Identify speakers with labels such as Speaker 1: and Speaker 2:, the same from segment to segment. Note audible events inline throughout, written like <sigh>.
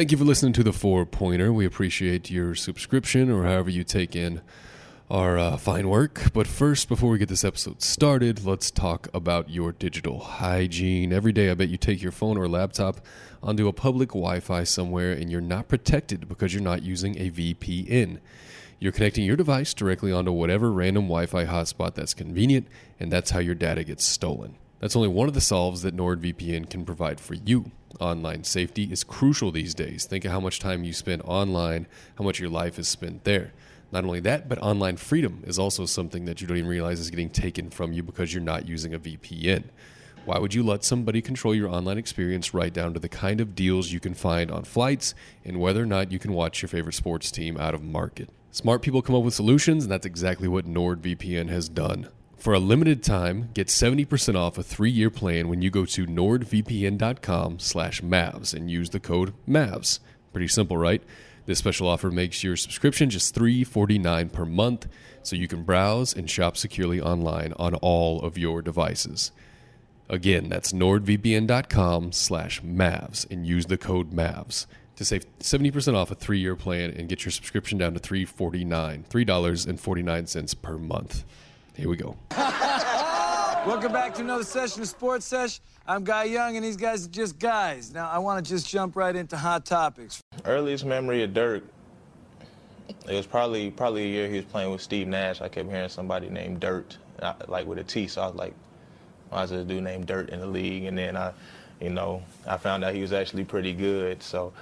Speaker 1: Thank you for listening to the Four Pointer. We appreciate your subscription or however you take in our uh, fine work. But first, before we get this episode started, let's talk about your digital hygiene. Every day, I bet you take your phone or laptop onto a public Wi Fi somewhere and you're not protected because you're not using a VPN. You're connecting your device directly onto whatever random Wi Fi hotspot that's convenient, and that's how your data gets stolen. That's only one of the solves that NordVPN can provide for you. Online safety is crucial these days. Think of how much time you spend online, how much your life is spent there. Not only that, but online freedom is also something that you don't even realize is getting taken from you because you're not using a VPN. Why would you let somebody control your online experience right down to the kind of deals you can find on flights and whether or not you can watch your favorite sports team out of market? Smart people come up with solutions, and that's exactly what NordVPN has done. For a limited time, get 70% off a three-year plan when you go to nordvpn.com slash Mavs and use the code MAVS. Pretty simple, right? This special offer makes your subscription just 349 per month, so you can browse and shop securely online on all of your devices. Again, that's nordvpn.com slash Mavs and use the code MAVS to save 70% off a three-year plan and get your subscription down to 349, $3.49 per month. Here we go. <laughs>
Speaker 2: Welcome back to another session of Sports Sesh. I'm Guy Young, and these guys are just guys. Now, I want to just jump right into hot topics.
Speaker 3: Earliest memory of Dirk, it was probably probably a year he was playing with Steve Nash. I kept hearing somebody named Dirt, I- like with a T. So I was like, why is this dude named Dirt in the league? And then I, you know, I found out he was actually pretty good. So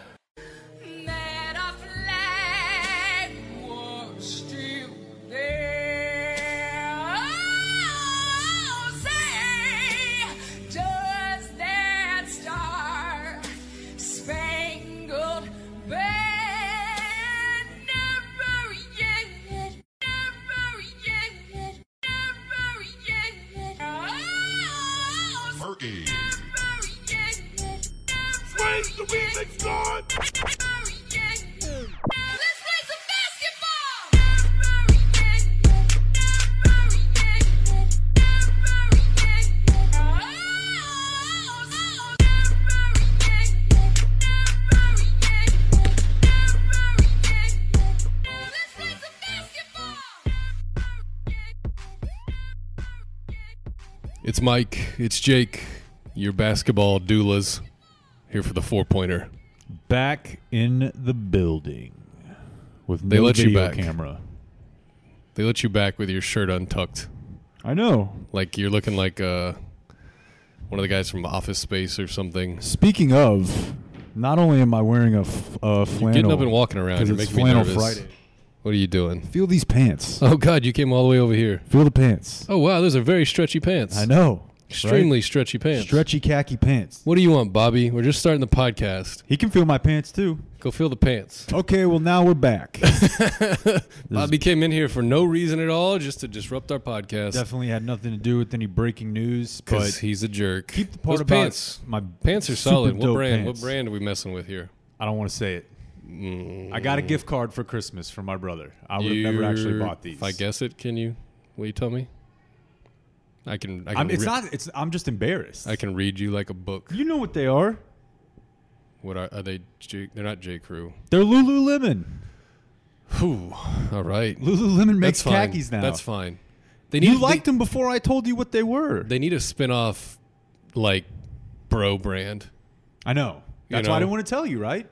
Speaker 1: Mike. It's Jake. Your basketball doulas here for the four pointer.
Speaker 4: back in the building with
Speaker 1: They
Speaker 4: no
Speaker 1: let you back.
Speaker 4: camera.
Speaker 1: They let you back with your shirt untucked,
Speaker 4: I know.
Speaker 1: like you're looking like uh, one of the guys from Office Space or something.
Speaker 4: Speaking of, not only am I wearing a, f- a flannel,
Speaker 1: Getting up and walking around, you're
Speaker 4: it's
Speaker 1: making me
Speaker 4: flannel
Speaker 1: nervous.
Speaker 4: Friday.
Speaker 1: What are you doing?
Speaker 4: Feel these pants.
Speaker 1: Oh God, you came all the way over here.
Speaker 4: Feel the pants.
Speaker 1: Oh wow, those are very stretchy pants.
Speaker 4: I know.
Speaker 1: Extremely
Speaker 4: right?
Speaker 1: stretchy pants.
Speaker 4: stretchy khaki pants.
Speaker 1: What do you want, Bobby? We're just starting the podcast.
Speaker 4: He can feel my pants too.
Speaker 1: Go feel the pants.
Speaker 4: Okay, well now we're back. <laughs>
Speaker 1: Bobby came in here for no reason at all, just to disrupt our podcast.
Speaker 4: Definitely had nothing to do with any breaking news,
Speaker 1: Because
Speaker 4: but
Speaker 1: he's a jerk.
Speaker 4: keep the part
Speaker 1: Those
Speaker 4: about
Speaker 1: pants.
Speaker 4: my
Speaker 1: Pants are
Speaker 4: super
Speaker 1: solid. What
Speaker 4: dope
Speaker 1: brand?
Speaker 4: pants.
Speaker 1: What brand are we messing with here?
Speaker 4: I don't want to say it. I got a gift card for Christmas from my brother. I would have never actually bought these.
Speaker 1: If I guess it, can you? Will you tell me? I can. I can.
Speaker 4: I'm, it's
Speaker 1: re-
Speaker 4: not. It's. I'm just embarrassed.
Speaker 1: I can read you like a book.
Speaker 4: You know what they are?
Speaker 1: What are, are they? J, they're not J Crew.
Speaker 4: They're Lululemon.
Speaker 1: Whew. All right.
Speaker 4: Lululemon makes
Speaker 1: That's fine.
Speaker 4: khakis now.
Speaker 1: That's fine. They need, You
Speaker 4: liked
Speaker 1: they,
Speaker 4: them before I told you what they were.
Speaker 1: They need a spin off, like, bro brand.
Speaker 4: I know.
Speaker 1: You
Speaker 4: That's why I
Speaker 1: know.
Speaker 4: didn't want to tell you, right?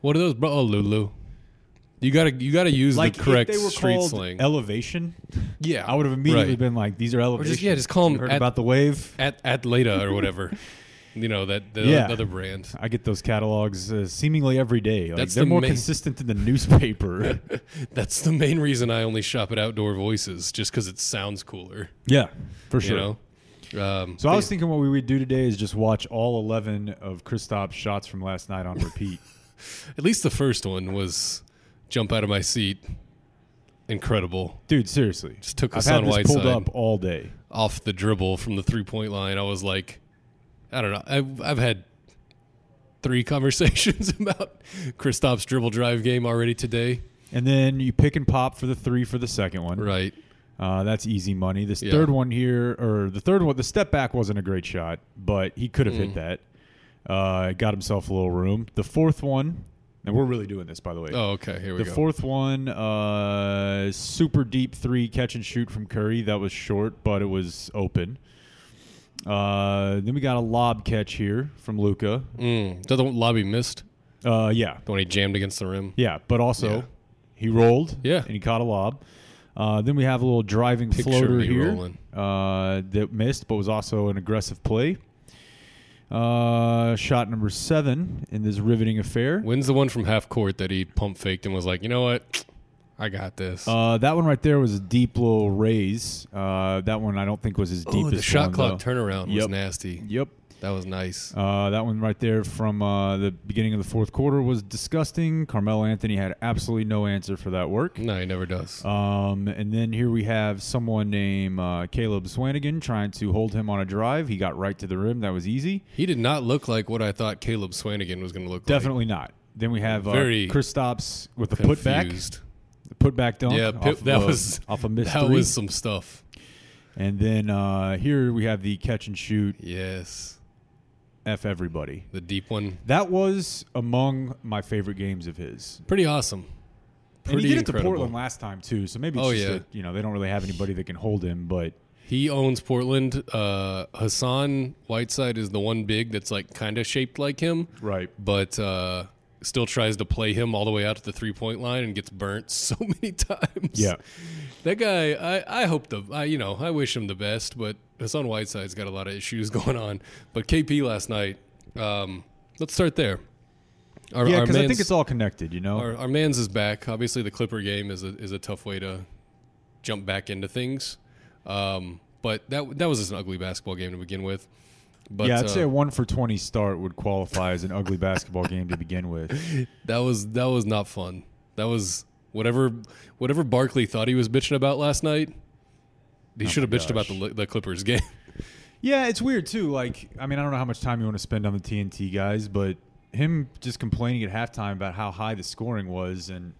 Speaker 1: What are those, bro? Oh, Lulu. You gotta. You gotta use
Speaker 4: Like
Speaker 1: the correct
Speaker 4: if they were
Speaker 1: street
Speaker 4: called
Speaker 1: slang.
Speaker 4: Elevation,
Speaker 1: yeah,
Speaker 4: I would have immediately
Speaker 1: right.
Speaker 4: been like, "These are Elevation."
Speaker 1: yeah, just call 'em
Speaker 4: You heard
Speaker 1: at-
Speaker 4: about the wave.
Speaker 1: at Athleta or whatever. you know that the
Speaker 4: Yeah.
Speaker 1: other brand.
Speaker 4: I get those catalogs uh, seemingly every day. Like,
Speaker 1: That's
Speaker 4: they're
Speaker 1: the
Speaker 4: more
Speaker 1: main-
Speaker 4: consistent than the newspaper. <laughs>
Speaker 1: That's the main reason I only shop at Outdoor Voices, just because it sounds cooler.
Speaker 4: yeah, for
Speaker 1: You
Speaker 4: sure.
Speaker 1: know. Um,
Speaker 4: So I was thinking what we would do today is just watch all 11 of Kristaps' shots from last night on repeat.
Speaker 1: At least the first one was jump out of my seat. Incredible.
Speaker 4: Dude, seriously.
Speaker 1: Just took
Speaker 4: I've
Speaker 1: Hassan
Speaker 4: had this pulled
Speaker 1: Whiteside.
Speaker 4: up all day.
Speaker 1: Off the dribble from the three point line, I was like, I don't know. I've, I've had three <laughs> conversations <laughs> about Kristaps' dribble drive game already today.
Speaker 4: And then you pick and pop for the three for the second one.
Speaker 1: Right.
Speaker 4: Uh, that's easy money. This
Speaker 1: Yeah.
Speaker 4: third one here, or the third one, the step back wasn't a great shot, but he could have
Speaker 1: Mm.
Speaker 4: hit that. Uh, got himself a little room. The fourth one, And we're really doing this, by the way.
Speaker 1: Oh, okay. Here we go.
Speaker 4: the fourth one, uh, super deep three catch and shoot from Curry. That was short, but it was open. Uh, then we got a lob catch here from Luka.
Speaker 1: Mm. The one lobby missed?
Speaker 4: Uh, yeah,
Speaker 1: The one he jammed against the rim?
Speaker 4: yeah, but also
Speaker 1: Yeah.
Speaker 4: he rolled.
Speaker 1: Yeah.
Speaker 4: and he caught a lob. Uh, then we have a little driving
Speaker 1: Picture
Speaker 4: floater here
Speaker 1: rolling.
Speaker 4: uh, that missed, but was also an aggressive play. Uh, shot number seven in this riveting affair.
Speaker 1: When's the one from half court that he pump faked and was like, you know what? I got this.
Speaker 4: Uh, that one right there was a deep little raise. Uh, that one I don't think was his
Speaker 1: oh,
Speaker 4: deepest.
Speaker 1: the shot
Speaker 4: one,
Speaker 1: clock
Speaker 4: though.
Speaker 1: turnaround was
Speaker 4: Yep.
Speaker 1: nasty.
Speaker 4: Yep.
Speaker 1: That was nice.
Speaker 4: Uh, that one right there from uh, the beginning of the fourth quarter was disgusting. Carmelo Anthony had absolutely no answer for that work.
Speaker 1: no, he never does.
Speaker 4: Um, and then here we have someone named uh, Caleb Swanigan trying to hold him on a drive. He got right to the rim. That was easy.
Speaker 1: he did not look like what I thought Caleb Swanigan was going to look like.
Speaker 4: Definitely not. Then we have uh,
Speaker 1: Very
Speaker 4: Kristaps with the putback, the putback dunk.
Speaker 1: Yeah,
Speaker 4: off
Speaker 1: pi-
Speaker 4: of,
Speaker 1: that
Speaker 4: uh,
Speaker 1: was
Speaker 4: off a miss
Speaker 1: That
Speaker 4: three.
Speaker 1: was some stuff.
Speaker 4: And then uh, here we have the catch and shoot.
Speaker 1: Yes,
Speaker 4: F everybody.
Speaker 1: the deep one,
Speaker 4: That was among my favorite games of his.
Speaker 1: pretty awesome.
Speaker 4: And
Speaker 1: Pretty
Speaker 4: he did it to. Portland last time too, so maybe it's
Speaker 1: Oh,
Speaker 4: just
Speaker 1: yeah.
Speaker 4: that, you know they don't really have anybody that can hold him. But
Speaker 1: He owns Portland. Uh, Hassan Whiteside is the one big that's like kind of shaped like him,
Speaker 4: right,
Speaker 1: but uh, still tries to play him all the way out to the three point line and gets burnt <laughs> so many times.
Speaker 4: yeah,
Speaker 1: that guy. I, I hope the I, you know I wish him the best, but Hassan Whiteside's got a lot of issues <laughs> going on. But KP last night. Um, let's start there. Our,
Speaker 4: yeah, because I think it's all connected. You know,
Speaker 1: our, our man's is back. Obviously, the Clipper game is a, is a tough way to jump back into things. Um, but that that was just an ugly basketball game to begin with. But
Speaker 4: yeah, I'd
Speaker 1: uh,
Speaker 4: say a one for twenty start would qualify as an ugly basketball game to begin with. <laughs>
Speaker 1: that was that was not fun. That was whatever whatever Barkley thought he was bitching about last night. He should have
Speaker 4: Oh
Speaker 1: bitched about the the Clippers game. <laughs>
Speaker 4: Yeah, it's weird too. Like, I mean, I don't know how much time you want to spend on the TNT guys, but him just complaining at halftime about how high the scoring was, and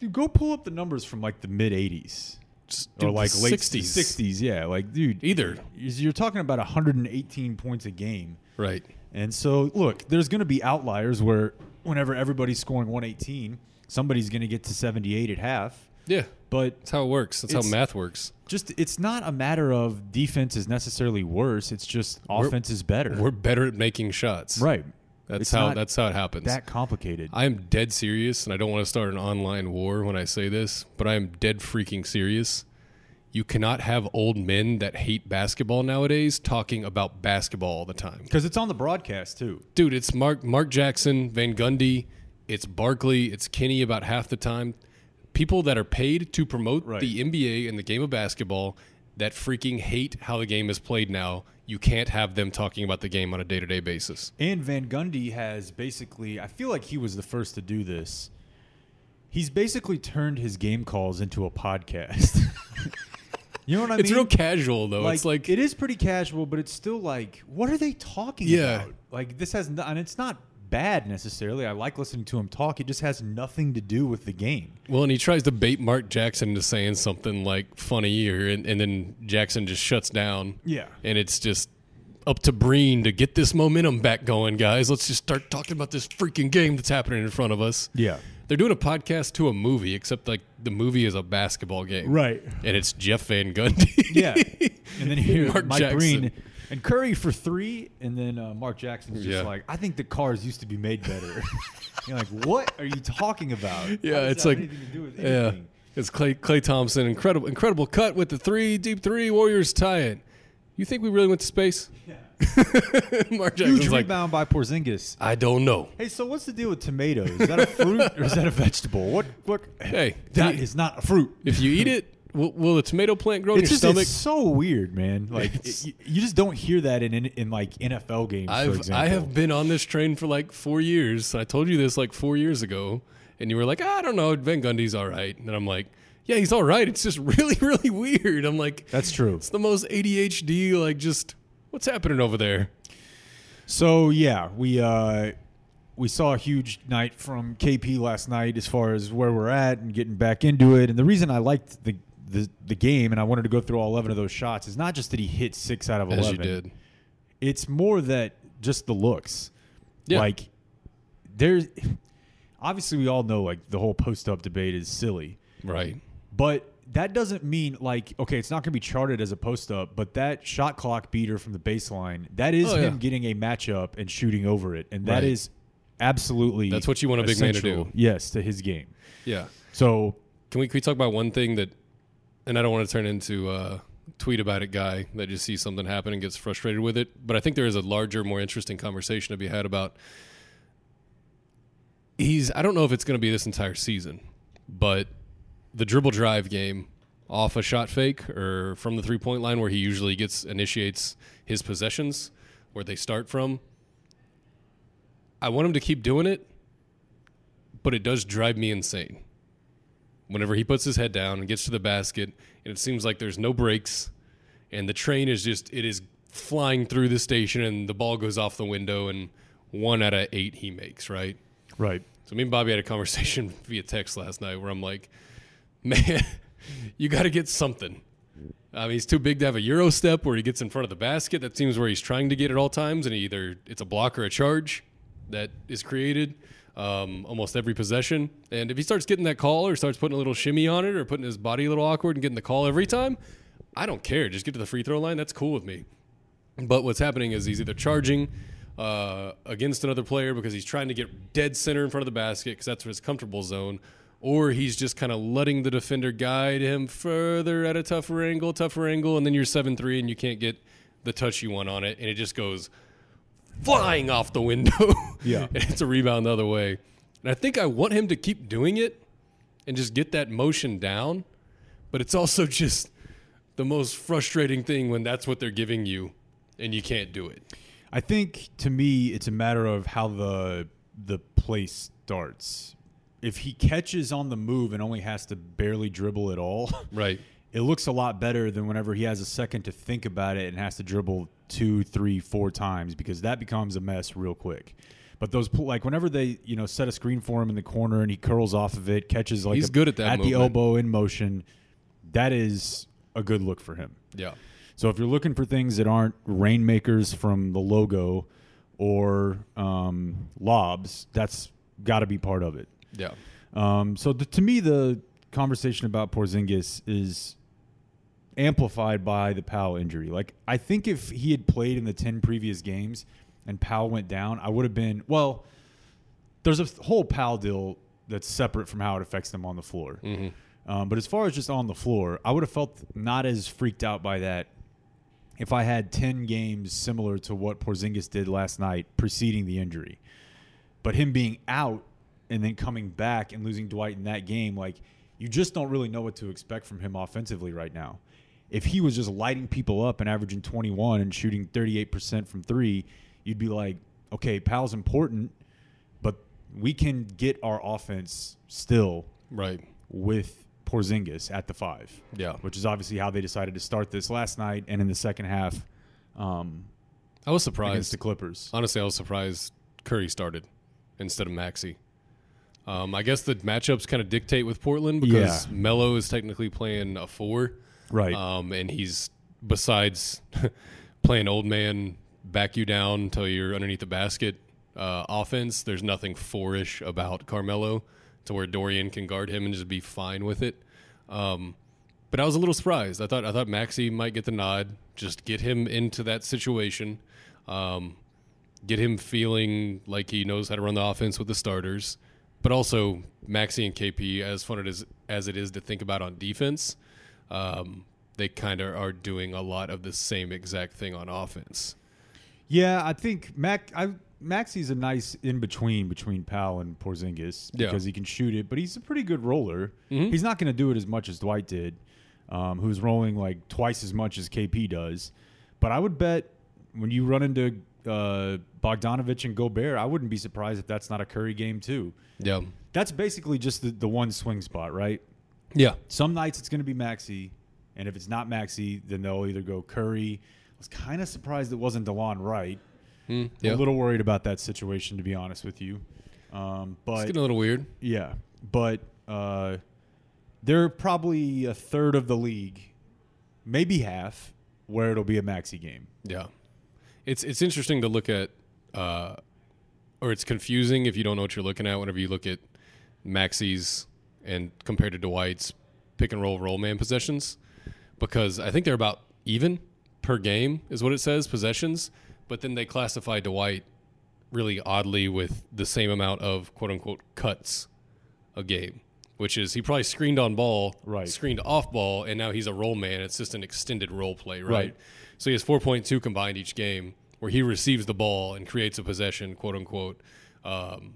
Speaker 4: dude, go pull up the numbers from like the mid '80s
Speaker 1: Just
Speaker 4: or like late
Speaker 1: 60s.
Speaker 4: '60s. Yeah, like, dude,
Speaker 1: Either
Speaker 4: you're talking about 118 points a game.
Speaker 1: right.
Speaker 4: And so, look, there's going to be outliers where whenever everybody's scoring 118, somebody's going to get to 78 at half.
Speaker 1: Yeah,
Speaker 4: But
Speaker 1: that's how it works. That's how math works.
Speaker 4: just it's not a matter of defense is necessarily worse. It's just
Speaker 1: We're-
Speaker 4: offense is better.
Speaker 1: We're better at making shots.
Speaker 4: right.
Speaker 1: That's
Speaker 4: It's
Speaker 1: how that's how it happens.
Speaker 4: that complicated.
Speaker 1: I am dead serious, and I don't want to start an online war when I say this, but I am dead freaking serious. You cannot have old men that hate basketball nowadays talking about basketball all the time.
Speaker 4: Because it's on the broadcast too.
Speaker 1: Dude, it's Mark Mark Jackson, Van Gundy, it's Barkley, it's Kenny about half the time. People that are paid to promote
Speaker 4: Right.
Speaker 1: the NBA and the game of basketball that freaking hate how the game is played now. You can't have them talking about the game on a day to day basis.
Speaker 4: And Van Gundy has basically, I feel like he was the first to do this. He's basically turned his game calls into a podcast. <laughs> you know what I
Speaker 1: It's
Speaker 4: mean?
Speaker 1: It's real casual though. it's like
Speaker 4: it is pretty casual, but it's still like, what are they talking
Speaker 1: Yeah.
Speaker 4: about? Like this has, no, and it's not bad necessarily. I like listening to him talk. It just has nothing to do with the game.
Speaker 1: Well, and he tries to bait Mark Jackson into saying something like funny, or and, and then Jackson just shuts down.
Speaker 4: Yeah.
Speaker 1: and it's just up to Breen to get this momentum back going, guys. Let's just start talking about this freaking game that's happening in front of us.
Speaker 4: Yeah.
Speaker 1: They're doing a podcast to a movie, except like the movie is a basketball game,
Speaker 4: Right.
Speaker 1: And it's Jeff Van Gundy.
Speaker 4: Yeah. <laughs> And then here,
Speaker 1: Mark
Speaker 4: Mike
Speaker 1: Jackson.
Speaker 4: Breen and Curry for three, and then uh, Mark Jackson's just
Speaker 1: Yeah.
Speaker 4: like, I think the cars used to be made better. <laughs> You're like, what are you talking about? <laughs> How
Speaker 1: Yeah,
Speaker 4: does
Speaker 1: it's
Speaker 4: that
Speaker 1: like
Speaker 4: anything to do with
Speaker 1: yeah,
Speaker 4: anything?
Speaker 1: it's Klay Klay Thompson, incredible incredible cut with the three deep three. Warriors tie it. You think we really went to space? Yeah. <laughs> Mark Jackson's
Speaker 4: Huge
Speaker 1: like,
Speaker 4: rebound by Porzingis.
Speaker 1: I don't know.
Speaker 4: Hey, so what's the deal with tomatoes? Is that a fruit or is that a vegetable? What? What?
Speaker 1: Hey,
Speaker 4: that is not a fruit.
Speaker 1: If you eat it, will, will the tomato plant grow in
Speaker 4: It's
Speaker 1: your
Speaker 4: just
Speaker 1: stomach?
Speaker 4: it's so weird, man. <laughs> Like it- you, you just don't hear that in in, in like NFL games. for
Speaker 1: I've
Speaker 4: example.
Speaker 1: I have been on this train for like four years. I told you this like four years ago, and you were like, I don't know, Van Gundy's all right, and I'm like, yeah, he's all right. It's just <laughs> really really weird. I'm like,
Speaker 4: That's true.
Speaker 1: it's the most ADHD. Like, just what's happening over there?
Speaker 4: So yeah, we uh, we saw a huge night from KP last night as far as where we're at and getting back into it. And the reason I liked the the, the game and I wanted to go through all eleven of those shots is not just that he hit six out of eleven.
Speaker 1: As you did.
Speaker 4: It's more that just the looks.
Speaker 1: Yeah.
Speaker 4: Like there's obviously we all know like the whole post up debate is silly,
Speaker 1: Right.
Speaker 4: but that doesn't mean like okay, it's not going to be charted as a post up, but that shot clock beater from the baseline that is
Speaker 1: Oh,
Speaker 4: him
Speaker 1: yeah.
Speaker 4: getting a matchup and shooting over it, and that
Speaker 1: Right.
Speaker 4: is absolutely
Speaker 1: That's what you want a big man to do.
Speaker 4: Yes, to his game.
Speaker 1: Yeah.
Speaker 4: So
Speaker 1: Can we, can we talk about one thing that, and I don't want to turn into a tweet about it guy that just sees something happen and gets frustrated with it, but I think there is a larger, more interesting conversation to be had about. He's, I don't know if it's going to be this entire season, but the dribble drive game off a shot fake or from the three point line where he usually gets initiates his possessions where they start from. I want him to keep doing it, but it does drive me insane whenever he puts his head down and gets to the basket and it seems like there's no brakes and the train is just it is flying through the station and the ball goes off the window and one out of eight he makes right?
Speaker 4: Right,
Speaker 1: so me and bobby had a conversation <laughs> via text last night where i'm like man <laughs> you got to get something. I mean, he's too big to have a euro step where he gets in front of the basket. That seems where he's trying to get at all times, and either it's a block or a charge that is created um, almost every possession. And if he starts getting that call or starts putting a little shimmy on it or putting his body a little awkward and getting the call every time, I don't care. Just get to the free throw line. That's cool with me. But what's happening is he's either charging uh, against another player because he's trying to get dead center in front of the basket because that's his comfortable zone, or he's just kind of letting the defender guide him further at a tougher angle, tougher angle, and then you're 7 3 and you can't get the touch you want on it, and it just goes flying off the window. <laughs>
Speaker 4: Yeah.
Speaker 1: and <laughs> it's a rebound the other way. And I think I want him to keep doing it and just get that motion down, but it's also <laughs> just the most frustrating thing when that's what they're giving you and you can't do it.
Speaker 4: I think to me it's a matter of how the the play starts. If he catches on the move and only has to barely dribble at all, <laughs>
Speaker 1: Right.
Speaker 4: it looks a lot better than whenever he has a second to think about it and has to dribble two, three, four times because that becomes a mess real quick. But those like whenever they you know set a screen for him in the corner and he curls off of it, catches like
Speaker 1: He's
Speaker 4: a-
Speaker 1: good at that
Speaker 4: at the elbow in motion, that is a good look for him.
Speaker 1: Yeah.
Speaker 4: So if you're looking for things that aren't rainmakers from the logo or um, lobs, that's got to be part of it.
Speaker 1: Yeah.
Speaker 4: Um, so the, to me, the conversation about Porzingis is amplified by the Powell injury. Like I think if he had played in the ten previous games and Powell went down, I would have been well. There's a whole Powell deal that's separate from how it affects them on the floor. Um, but as far as just on the floor, I would have felt not as freaked out by that if I had 10 games similar to what Porzingis did last night preceding the injury. But him being out and then coming back and losing Dwight in that game, like you just don't really know what to expect from him offensively right now. If he was just lighting people up and averaging 21 and shooting 38% from three, you'd be like, okay, Pal's important, but we can get our offense still
Speaker 1: Right.
Speaker 4: with Porzingis at the five.
Speaker 1: Yeah.
Speaker 4: Which is obviously how they decided to start this last night and in the second half um,
Speaker 1: I was
Speaker 4: against
Speaker 1: surprised.
Speaker 4: the Clippers.
Speaker 1: Honestly, I was surprised Curry started instead of Maxi. Um, I guess the matchups kind of dictate with Portland because
Speaker 4: Yeah.
Speaker 1: Melo is technically playing a four.
Speaker 4: Right.
Speaker 1: Um, and he's besides <laughs> playing old man, back you down until you're underneath the basket uh, offense. There's nothing four-ish about Carmelo to where Dorian can guard him and just be fine with it. Um, but I was a little surprised. I thought I thought Maxi might get the nod. Just get him into that situation. Um, get him feeling like he knows how to run the offense with the starters. But also Maxi and KP, as fun it is as it is to think about on defense, um, they kind of are doing a lot of the same exact thing on offense.
Speaker 4: Yeah, I think Mac I Maxi's a nice in between between Powell and Porzingis
Speaker 1: Yeah.
Speaker 4: because he can shoot it, but he's a pretty good roller. He's not going to do it as much as Dwight did, um, who's rolling like twice as much as KP does. But I would bet when you run into uh, Bogdanovich and Gobert, I wouldn't be surprised if that's not a Curry game too.
Speaker 1: Yeah,
Speaker 4: That's basically just the, the one swing spot, right?
Speaker 1: yeah,
Speaker 4: Some nights it's going to be Maxi, and if it's not Maxi, then they'll either go Curry. I was kind of surprised it wasn't Delon Wright.
Speaker 1: Mm, yeah.
Speaker 4: A little worried about that situation, to be honest with you. Um,
Speaker 1: it's
Speaker 4: but
Speaker 1: getting a little weird.
Speaker 4: yeah, but uh, they're probably a third of the league, maybe half, where it'll be a Maxi game.
Speaker 1: Yeah, it's it's interesting to look at uh, or it's confusing if you don't know what you're looking at whenever you look at Maxi's and compared to Dwight's pick and roll roll man possessions because I think they're about even per game is what it says possessions, but then they classify Dwight really oddly with the same amount of quote unquote cuts a game, which is he probably screened on ball,
Speaker 4: Right.
Speaker 1: screened off ball, and now he's a roll man. It's just an extended roll play, right?
Speaker 4: Right.
Speaker 1: So he has 4.2 combined each game where he receives the ball and creates a possession, quote unquote, um,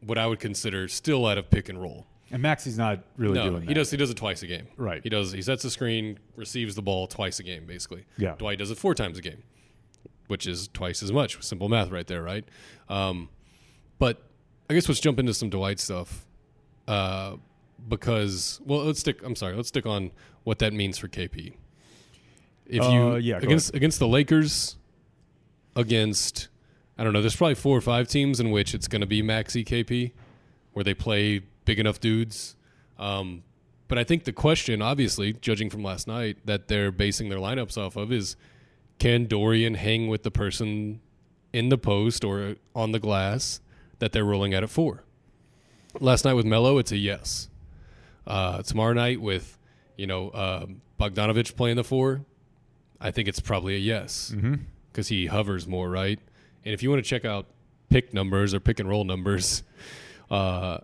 Speaker 1: what I would consider still out of pick and roll.
Speaker 4: And Maxi's not really
Speaker 1: No,
Speaker 4: doing
Speaker 1: he does. He does it twice a game.
Speaker 4: Right.
Speaker 1: He does. He sets the screen, receives the ball twice a game, basically.
Speaker 4: Yeah.
Speaker 1: Dwight does it four times a game, which is twice as much. Simple math, right there, right? Um, but I guess let's jump into some Dwight stuff, uh, because well, let's stick. I'm sorry. Let's stick on what that means for KP. If you
Speaker 4: Uh, yeah,
Speaker 1: against against the Lakers, against I don't know. There's probably four or five teams in which it's going to be Maxi KP, where they play big enough dudes. Um, but I think the question, obviously, judging from last night, that they're basing their lineups off of is can Dorian hang with the person in the post or on the glass that they're rolling out at four? Last night with Melo, it's a yes. Uh, tomorrow night with, you know, um Bogdanovich playing the four, I think it's probably a yes because he hovers more, right? And if you want to check out pick numbers or pick and roll numbers, <laughs> uh,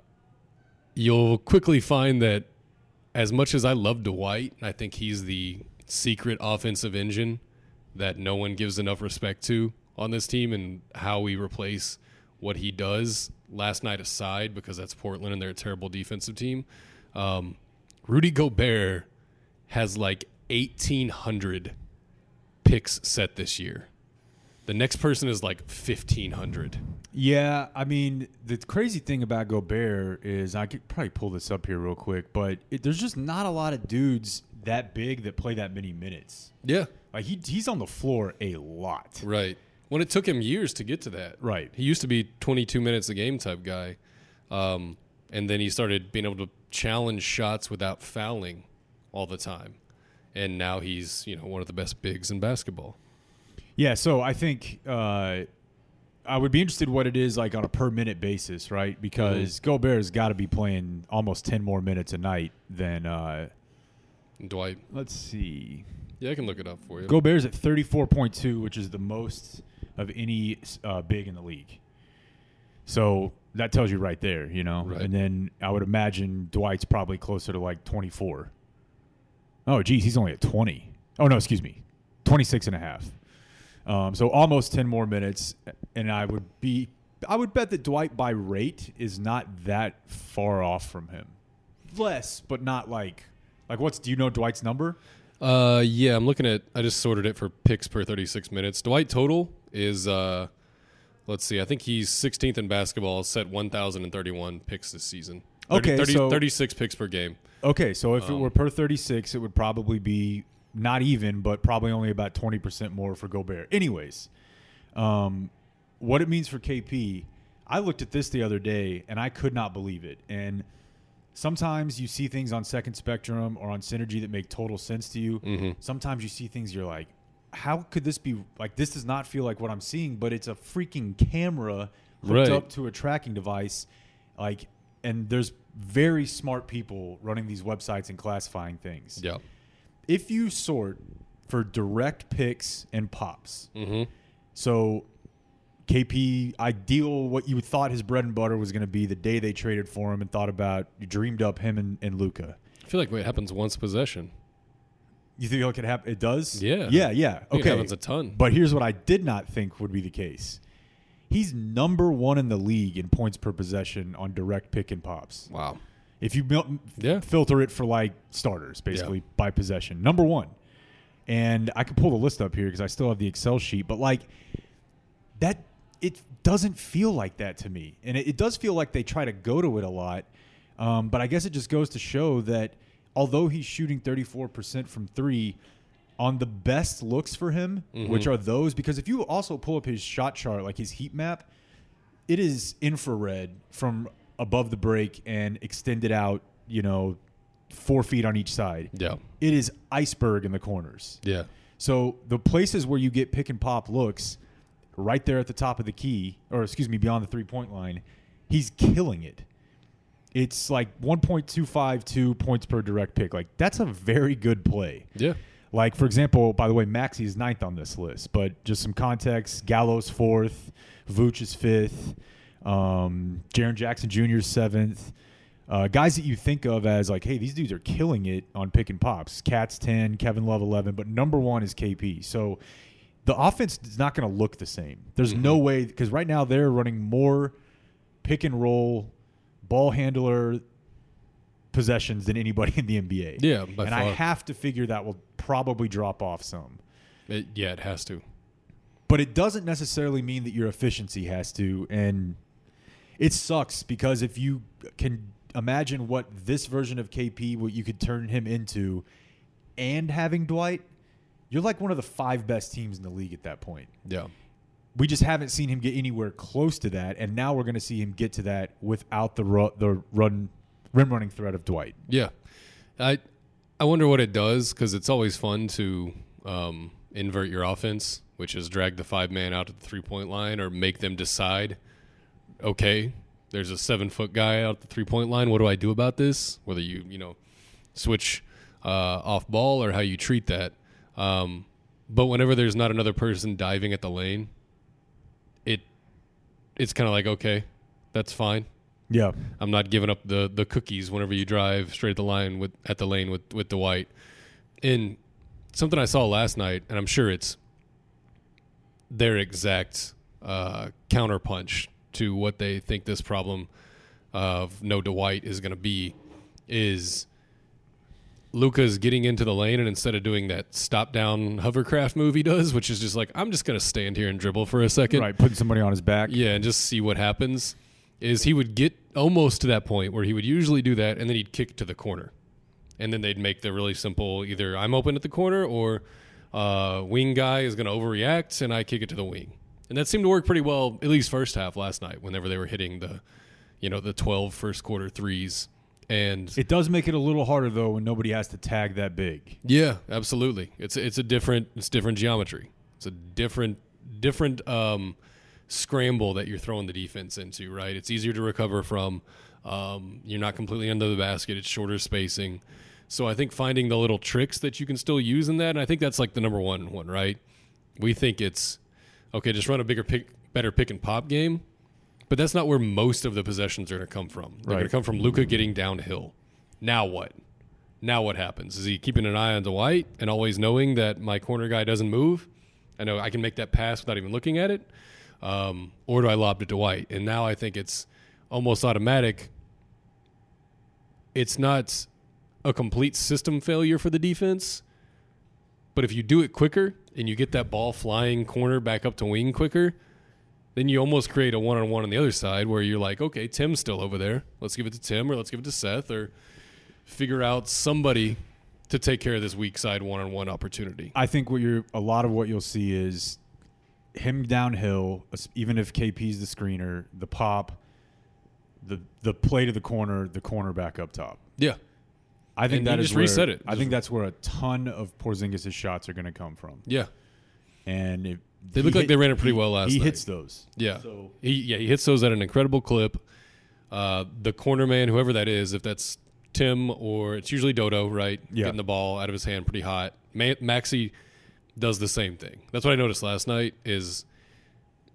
Speaker 1: you'll quickly find that as much as I love Dwight, I think he's the secret offensive engine that no one gives enough respect to on this team and how we replace what he does last night aside because that's Portland and they're a terrible defensive team. Um, Rudy Gobert has like 1,800 picks set this year. The next person is like 1,500.
Speaker 4: Yeah, I mean, the crazy thing about Gobert is I could probably pull this up here real quick, but it, there's just not a lot of dudes that big that play that many minutes.
Speaker 1: Yeah.
Speaker 4: Like he he's on the floor a lot.
Speaker 1: Right. When it took him years to get to that.
Speaker 4: Right.
Speaker 1: He used to be 22 minutes a game type guy. Um, and then he started being able to challenge shots without fouling all the time. And now he's, you know, one of the best bigs in basketball.
Speaker 4: Yeah, so I think uh, I would be interested what it is like on a per minute basis, right? Because Gobert's got to be playing almost ten more minutes a night than. Uh,
Speaker 1: Dwight.
Speaker 4: let's see,
Speaker 1: Yeah, I can look it up for you.
Speaker 4: Gobert's at thirty four point two, which is the most of any uh, big in the league. So that tells you right there, you know.
Speaker 1: Right.
Speaker 4: And then I would imagine Dwight's probably closer to like twenty four. Oh, geez, he's only at twenty. Oh no, excuse me, 26 and a half. Um, so almost 10 more minutes, and I would be, I would bet that Dwight by rate is not that far off from him. Less, but not like, like what's? Do you know Dwight's number?
Speaker 1: Uh, yeah, I'm looking at. I just sorted it for picks per 36 minutes. Dwight total is uh, let's see. I think he's 16th in basketball. Set 1,031 picks this season. 30,
Speaker 4: Okay,
Speaker 1: 30
Speaker 4: so-
Speaker 1: 36 picks per game.
Speaker 4: Okay, so if it
Speaker 1: Um,
Speaker 4: were per 36, it would probably be not even, but probably only about 20% more for Gobert. Anyways, um, what it means for KP, I looked at this the other day and I could not believe it. And sometimes you see things on Second Spectrum or on Synergy that make total sense to you.
Speaker 1: Mm-hmm.
Speaker 4: Sometimes you see things you're like, how could this be like this does not feel like what I'm seeing, but it's a freaking camera hooked
Speaker 1: Right.
Speaker 4: up to a tracking device. Like and there's very smart people running these websites and classifying things.
Speaker 1: Yeah.
Speaker 4: If you sort for direct picks and pops,
Speaker 1: Mm-hmm.
Speaker 4: so KP ideal what you thought his bread and butter was going to be the day they traded for him and thought about you dreamed up him and, and Luka.
Speaker 1: I feel like it happens once possession.
Speaker 4: You think it could happen? It does.
Speaker 1: Yeah.
Speaker 4: Yeah. Yeah.
Speaker 1: think it
Speaker 4: Okay.
Speaker 1: happens a ton.
Speaker 4: But here's what I did not think would be the case. He's number one in the league in points per possession on direct pick and pops.
Speaker 1: Wow.
Speaker 4: If you mil-
Speaker 1: Yeah.
Speaker 4: filter it for like starters, basically by possession, number one. And I can pull the list up here because I still have the Excel sheet, but like that, it doesn't feel like that to me, and it, it does feel like they try to go to it a lot. Um, but I guess it just goes to show that although he's shooting 34% from three, on the best looks for him, which are those, because if you also pull up his shot chart, like his heat map, it is infrared from above the break and extended out, you know, four feet on each side.
Speaker 1: Yeah.
Speaker 4: It is iceberg in the corners.
Speaker 1: Yeah.
Speaker 4: So the places where you get pick and pop looks right there at the top of the key, or excuse me, beyond the three point line, he's killing it. It's like 1.252 points per direct pick. Like that's a very good play.
Speaker 1: Yeah.
Speaker 4: Like for example, by the way, Maxi is ninth on this list, but just some context: Gallo's fourth, Vooch is fifth, um, Jaren Jackson Jr. seventh. Uh, guys that you think of as like, hey, these dudes are killing it on pick and pops. KAT's ten, Kevin Love eleven, but number one is KP. So the offense is not going to look the same. There's no way because right now they're running more pick and roll, ball handler possessions than anybody in the NBA.
Speaker 1: Yeah,
Speaker 4: and I have to figure that will probably drop off some.
Speaker 1: It, yeah, it has to.
Speaker 4: But it doesn't necessarily mean that your efficiency has to. And it sucks because if you can imagine what this version of KP, what you could turn him into, and having Dwight, you're like one of the five best teams in the league at that point.
Speaker 1: Yeah.
Speaker 4: We just haven't seen him get anywhere close to that, and now we're going to see him get to that without the ru- the run rim running threat of Dwight.
Speaker 1: Yeah, I I wonder what it does because it's always fun to um, invert your offense, which is drag the five man out to the three point line or make them decide. Okay, there's a seven foot guy out the three point line. What do I do about this? Whether you you know switch uh, off ball or how you treat that. Um, but whenever there's not another person diving at the lane, it it's kind of like okay, that's fine.
Speaker 4: Yeah,
Speaker 1: I'm not giving up the the cookies whenever you drive straight at the line with at the lane with with Dwight. And something I saw last night, and I'm sure it's their exact uh, counterpunch to what they think this problem of no Dwight is going to be, is Luka's getting into the lane, and instead of doing that stop down hovercraft move he does, which is just like I'm just going to stand here and dribble for a second,
Speaker 4: right. Putting somebody on his back.
Speaker 1: yeah, and just see what happens. Is he would get almost to that point where he would usually do that, and then he'd kick to the corner, and then they'd make the really simple either I'm open at the corner or uh, wing guy is going to overreact, and I kick it to the wing, and that seemed to work pretty well at least first half last night whenever they were hitting the, you know, the 12 first quarter threes, and
Speaker 4: It does make it a little harder though when nobody has to tag that big.
Speaker 1: yeah, absolutely. It's it's a different it's different geometry. It's a different different um, scramble that you're throwing the defense into. Right. It's easier to recover from. Um, you're not completely under the basket. It's shorter spacing. So I think finding the little tricks that you can still use in that, and I think that's like the number one one. Right. We think it's okay. Just run a bigger pick, better pick and pop game. But that's not where most of the possessions are going to come from. They're going to come from Luka getting downhill. Now what? Now what happens? Is he keeping an eye on Dwight and always knowing that my corner guy doesn't move? I know I can make that pass without even looking at it. Um, or do I lob to Dwight? And now I think it's almost automatic. It's not a complete system failure for the defense, but if you do it quicker and you get that ball flying corner back up to wing quicker, then you almost create a one on one on the other side where you're like, okay, Tim's still over there. Let's give it to Tim or let's give it to Seth or figure out somebody to take care of this weak side one on one opportunity.
Speaker 4: I think what you're a lot of what you'll see is him downhill, even if KP's the screener, the pop, the the play to the corner, the corner back up top.
Speaker 1: Yeah.
Speaker 4: I think
Speaker 1: And
Speaker 4: that is
Speaker 1: just
Speaker 4: where,
Speaker 1: reset it.
Speaker 4: I think that's where a ton of Porzingis' shots are going to come from.
Speaker 1: Yeah.
Speaker 4: And if
Speaker 1: They
Speaker 4: he
Speaker 1: look like they ran it pretty well last night.
Speaker 4: He
Speaker 1: night.
Speaker 4: hits those.
Speaker 1: Yeah.
Speaker 4: So
Speaker 1: He yeah, he hits those at an incredible clip. Uh, the corner man, whoever that is, if that's Tim or it's usually Dodo, right?
Speaker 4: Yeah.
Speaker 1: Getting the ball out of his hand pretty hot. Ma- Maxi does the same thing. That's what I noticed last night is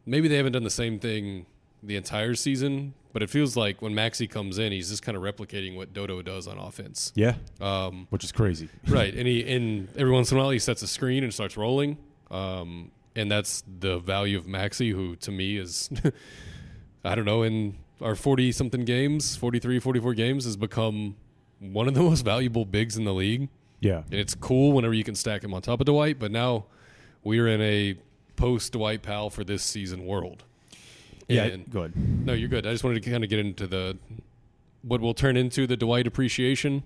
Speaker 1: maybe they haven't done the same thing the entire season, but it feels like when Maxi comes in, he's just kind of replicating what Dodo does on offense.
Speaker 4: yeah,
Speaker 1: Um,
Speaker 4: which is crazy. <laughs>
Speaker 1: right, and he and every once in a while he sets a screen and starts rolling, um, and that's the value of Maxi, who to me is, <laughs> I don't know, in our forty something games, 43, 44 games, has become one of the <laughs> most valuable bigs in the league,
Speaker 4: Yeah.
Speaker 1: and it's cool whenever you can stack him on top of Dwight. But now we're in a post Dwight Powell for this season world.
Speaker 4: Yeah.
Speaker 1: And-
Speaker 4: Go ahead.
Speaker 1: no, you're good. I just wanted to kind of get into the what will turn into the Dwight appreciation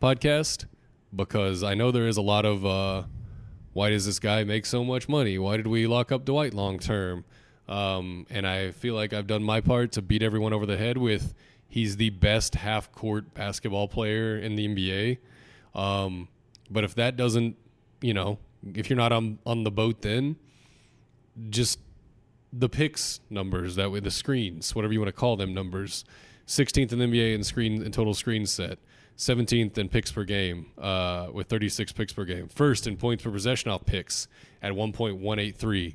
Speaker 1: podcast because I know there is a lot of uh, why does this guy make so much money? Why did we lock up Dwight long term? Um, and I feel like I've done my part to beat everyone over the head with he's the best half court basketball player in the NBA. Um, but if that doesn't, you know, if you're not on on the boat, then just the picks numbers that way, the screens, whatever you want to call them numbers. 16th in the NBA in screen in total screen set. 17th in picks per game uh, with 36 picks per game. First in points per possession off picks at 1.183.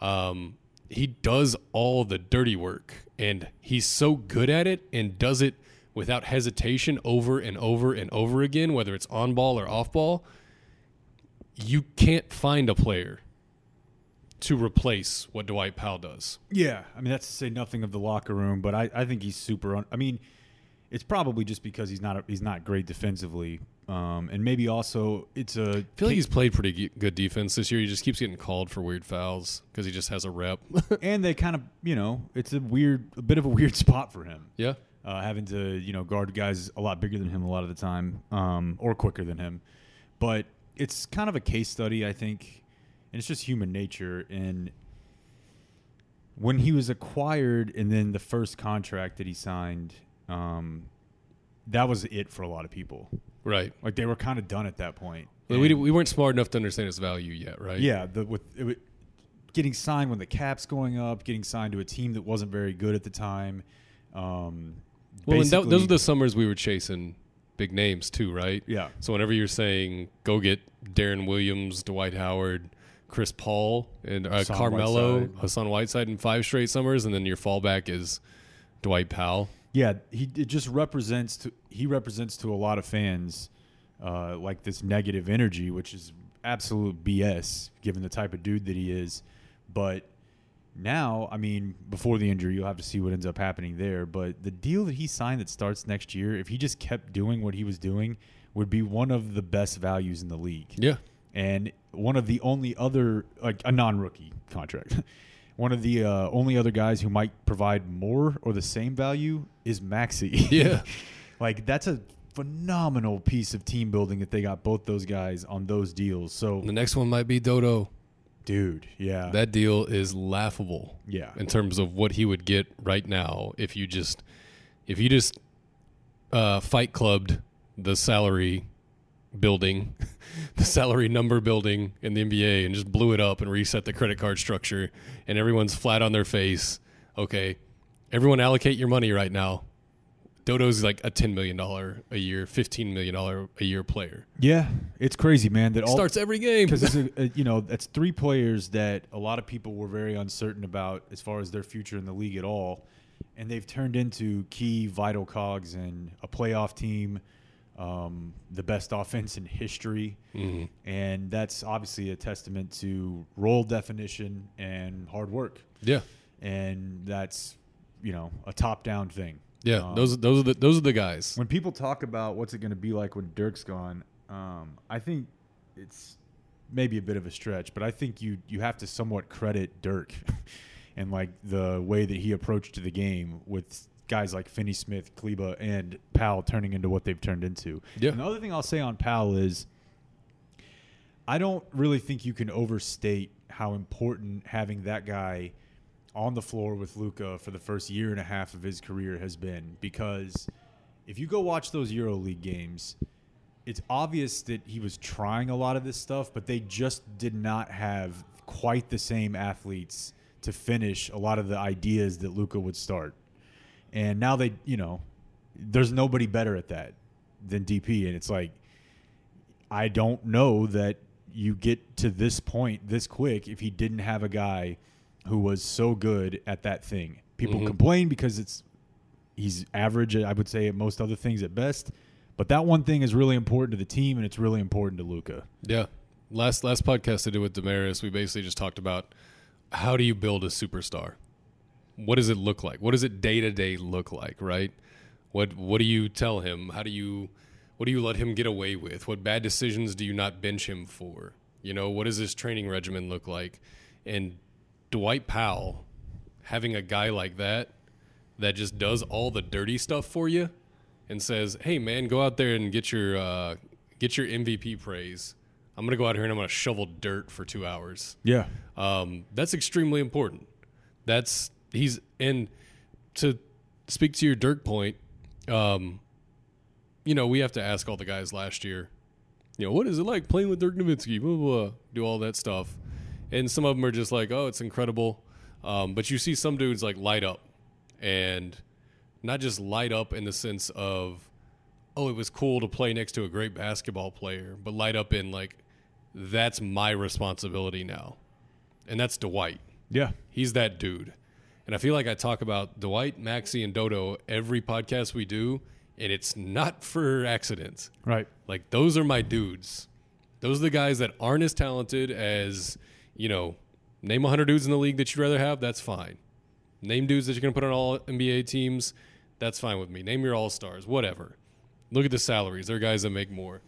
Speaker 1: Um, he does all the dirty work, and he's so good at it and does it without hesitation over and over and over again, whether it's on ball or off ball. You can't find a player to replace what Dwight Powell does.
Speaker 4: Yeah, I mean that's to say nothing of the locker room, but I, I think he's super. Un- I mean, it's probably just because he's not a, he's not great defensively, um, and maybe also it's a.
Speaker 1: I feel like he's played pretty good defense this year. He just keeps getting called for weird fouls because he just has a rep. <laughs>
Speaker 4: and they kind of you know it's a weird a bit of a weird <laughs> spot for him.
Speaker 1: yeah.
Speaker 4: uh, having to you know guard guys a lot bigger than him a lot of the time, um, or quicker than him. But it's kind of a case study, I think, and it's just human nature. And when he was acquired, and then the first contract that he signed, um, that was it for a lot of people.
Speaker 1: Right.
Speaker 4: Like they were kind of done at that point.
Speaker 1: Well, we, we weren't smart enough to understand his value yet, right?
Speaker 4: yeah, the, with it, getting signed when the cap's going up, getting signed to a team that wasn't very good at the time. Um,
Speaker 1: Well, and that, those are the summers we were chasing big names too, right?
Speaker 4: Yeah.
Speaker 1: So whenever you're saying go get Deron Williams, Dwight Howard, Chris Paul, and uh,
Speaker 4: Hassan
Speaker 1: Carmelo,
Speaker 4: Whiteside.
Speaker 1: Hassan Whiteside in five straight summers, and then your fallback is Dwight Powell.
Speaker 4: Yeah, he it just represents to he represents to a lot of fans uh, like this negative energy, which is absolute BS given the type of dude that he is. But now, I mean, before the injury, you'll have to see what ends up happening there. But the deal that he signed that starts next year, if he just kept doing what he was doing, would be one of the best values in the league
Speaker 1: Yeah.
Speaker 4: And one of the only other like a non-rookie contract <laughs> one of the uh, only other guys who might provide more or the same value is maxi <laughs>
Speaker 1: Yeah.
Speaker 4: like that's a phenomenal piece of team building that they got both those guys on those deals so
Speaker 1: The next one might be Dodo.
Speaker 4: dude yeah
Speaker 1: That deal is laughable.
Speaker 4: Yeah.
Speaker 1: In terms of what he would get right now if you just if you just uh, fight clubbed the salary building, <laughs> the salary number building in the NBA and just blew it up and reset the credit card structure and everyone's flat on their face. Okay. Everyone allocate your money right now. Dodo's like a $10 million a year, $15 million a year player.
Speaker 4: yeah it's crazy man that all
Speaker 1: Starts every game.
Speaker 4: because it's a, a, <laughs> uh, you know that's three players that a lot of people were very uncertain about as far as their future in the league at all, and they've turned into key vital cogs in a playoff team, um, the best offense in history, and that's obviously a testament to role definition and hard work,
Speaker 1: yeah.
Speaker 4: and that's you know a top down thing.
Speaker 1: Yeah.
Speaker 4: Um,
Speaker 1: those, those, are the, those are the guys.
Speaker 4: when people talk about what's it going to be like when Dirk's gone, um, I think it's maybe a bit of a stretch, but I think you you have to somewhat credit Dirk <laughs> and like the way that he approached the game with guys like Finney Smith, Kleber, and Powell turning into what they've turned into.
Speaker 1: Yeah.
Speaker 4: And the other thing I'll say on Powell is I don't really think you can overstate how important having that guy on the floor with Luka for the first year and a half of his career has been because if you go watch those EuroLeague games, it's obvious that he was trying a lot of this stuff, but they just did not have quite the same athletes to finish a lot of the ideas that Luka would start. And now they, you know, there's nobody better at that than DP. And it's like, I don't know that you get to this point this quick if he didn't have a guy who was so good at that thing. People mm-hmm. complain because it's he's average, I would say, at most other things at best. But that one thing is really important to the team, and it's really important to Luka.
Speaker 1: Yeah. Last last podcast I did with Damaris, we basically just talked about how do you build a superstar? What does it look like? What does it day to day look like, right? What what do you tell him? How do you what do you let him get away with? What bad decisions do you not bench him for? You know, what does his training regimen look like? And Dwight Powell having a guy like that that just does all the dirty stuff for you and says, "Hey man, go out there and get your uh, get your MVP praise. I'm gonna go out here and I'm gonna shovel dirt for two hours."
Speaker 4: Yeah.
Speaker 1: Um, that's extremely important. That's he's and to speak to your Dirk point, um, you know, we have to ask all the guys last year, you know, what is it like playing with Dirk Nowitzki? Blah, blah, blah, do all that stuff, and some of them are just like, oh, it's incredible. Um, but you see some dudes like light up, and not just light up in the sense of, oh, it was cool to play next to a great basketball player, but light up in like, that's my responsibility now, and that's Dwight.
Speaker 4: Yeah.
Speaker 1: He's that dude. And I feel like I talk about Dwight, Maxi, and Dodo every podcast we do, and it's not for accidents.
Speaker 4: Right.
Speaker 1: Like those are my dudes. Those are the guys that aren't as talented as, you know, name 100 dudes in the league that you'd rather have, that's fine. Name dudes that you're going to put on all NBA teams, that's fine with me. Name your all-stars, whatever. Look at the salaries. There are guys that make more.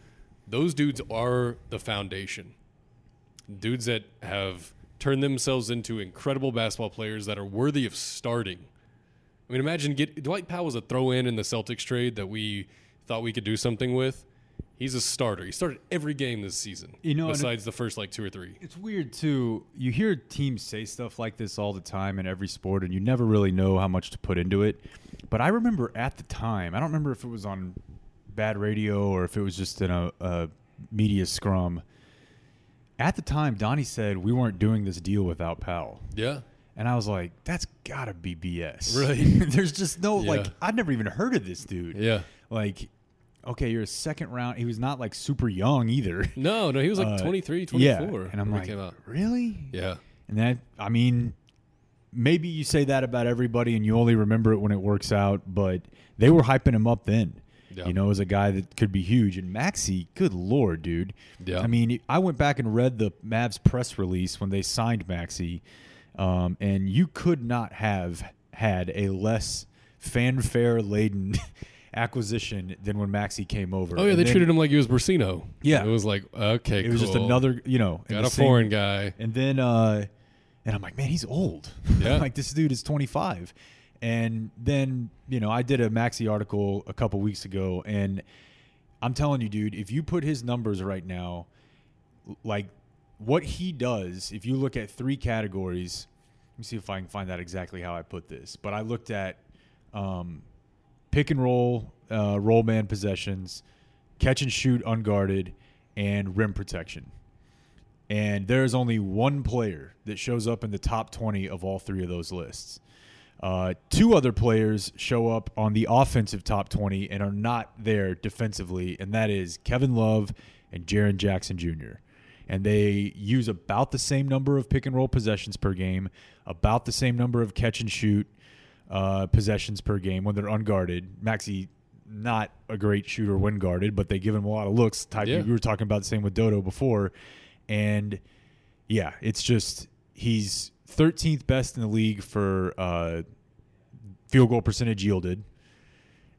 Speaker 1: Those dudes are the foundation. Dudes that have turned themselves into incredible basketball players that are worthy of starting. I mean, imagine get Dwight Powell was a throw-in in the Celtics trade that we thought we could do something with. He's a starter. He started every game this season.
Speaker 4: You know,
Speaker 1: besides the first like two or three.
Speaker 4: It's weird too. You hear teams say stuff like this all the time in every sport, and you never really know how much to put into it. But I remember at the time, I don't remember if it was on bad radio or if it was just in a, a media scrum. At the time, Donnie said we weren't doing this deal without Powell.
Speaker 1: Yeah,
Speaker 4: And I was like, that's got to be BS.
Speaker 1: Right. <laughs>
Speaker 4: There's just no, like, I'd never even heard of this dude.
Speaker 1: yeah.
Speaker 4: Like, okay, you're a second round. He was not like super young either.
Speaker 1: No, no, he was like
Speaker 4: Uh,
Speaker 1: 23, 24
Speaker 4: Yeah. And I'm like, really?
Speaker 1: Yeah,
Speaker 4: And that, I mean, maybe you say that about everybody and you only remember it when it works out, but they were hyping him up then.
Speaker 1: Yeah.
Speaker 4: You know, as a guy that could be huge. And Maxi, good lord, dude.
Speaker 1: Yeah.
Speaker 4: I mean, I went back and read the Mavs press release when they signed Maxi, um, and you could not have had a less fanfare laden <laughs> acquisition than when Maxi came over.
Speaker 1: Oh yeah,
Speaker 4: And
Speaker 1: they
Speaker 4: then
Speaker 1: treated him like he was Bursino.
Speaker 4: Yeah.
Speaker 1: it was like okay,
Speaker 4: It was just another, you know,
Speaker 1: got a
Speaker 4: same-
Speaker 1: foreign guy.
Speaker 4: and then, uh, and I'm like, man, he's old. <laughs>
Speaker 1: Yeah.
Speaker 4: like this dude is 25. And then, you know, I did a Maxi article a couple weeks ago, and I'm telling you, dude, if you put his numbers right now, like what he does, if you look at three categories, let me see if I can find out exactly how I put this. But I looked at um, pick and roll, uh, roll man possessions, catch and shoot unguarded, and rim protection. And there's only one player that shows up in the top 20 of all three of those lists. Uh, two other players show up on the offensive top 20 and are not there defensively, and that is Kevin Love and Jaren Jackson Jr. And they use about the same number of pick and roll possessions per game, about the same number of catch and shoot uh, possessions per game when they're unguarded. Maxi, not a great shooter when guarded, but they give him a lot of looks. Type
Speaker 1: Yeah.
Speaker 4: we were talking about the same with Dodo before, and yeah, it's just he's 13th best in the league for uh, field goal percentage yielded,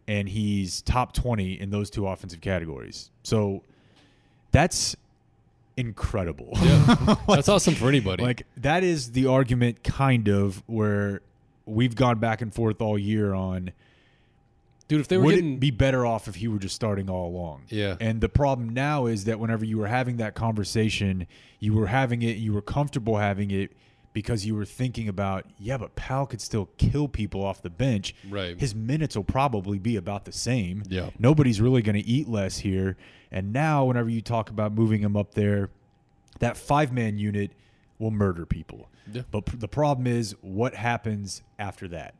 Speaker 4: and he's top 20 in those two offensive categories. So that's incredible.
Speaker 1: Yeah, <laughs> that's awesome for anybody.
Speaker 4: Like that is the argument, kind of, where we've gone back and forth all year on.
Speaker 1: dude, if they were
Speaker 4: Would
Speaker 1: getting
Speaker 4: it be better off if he were just starting all along?
Speaker 1: Yeah.
Speaker 4: And the problem now is that whenever you were having that conversation, you were having it, you were comfortable having it because you were thinking about, yeah, but Powell could still kill people off the bench.
Speaker 1: Right.
Speaker 4: His minutes will probably be about the same.
Speaker 1: Yeah.
Speaker 4: Nobody's really going to eat less here. And now, whenever you talk about moving him up there, that five man unit will murder people.
Speaker 1: Yeah.
Speaker 4: But the problem is, what happens after that?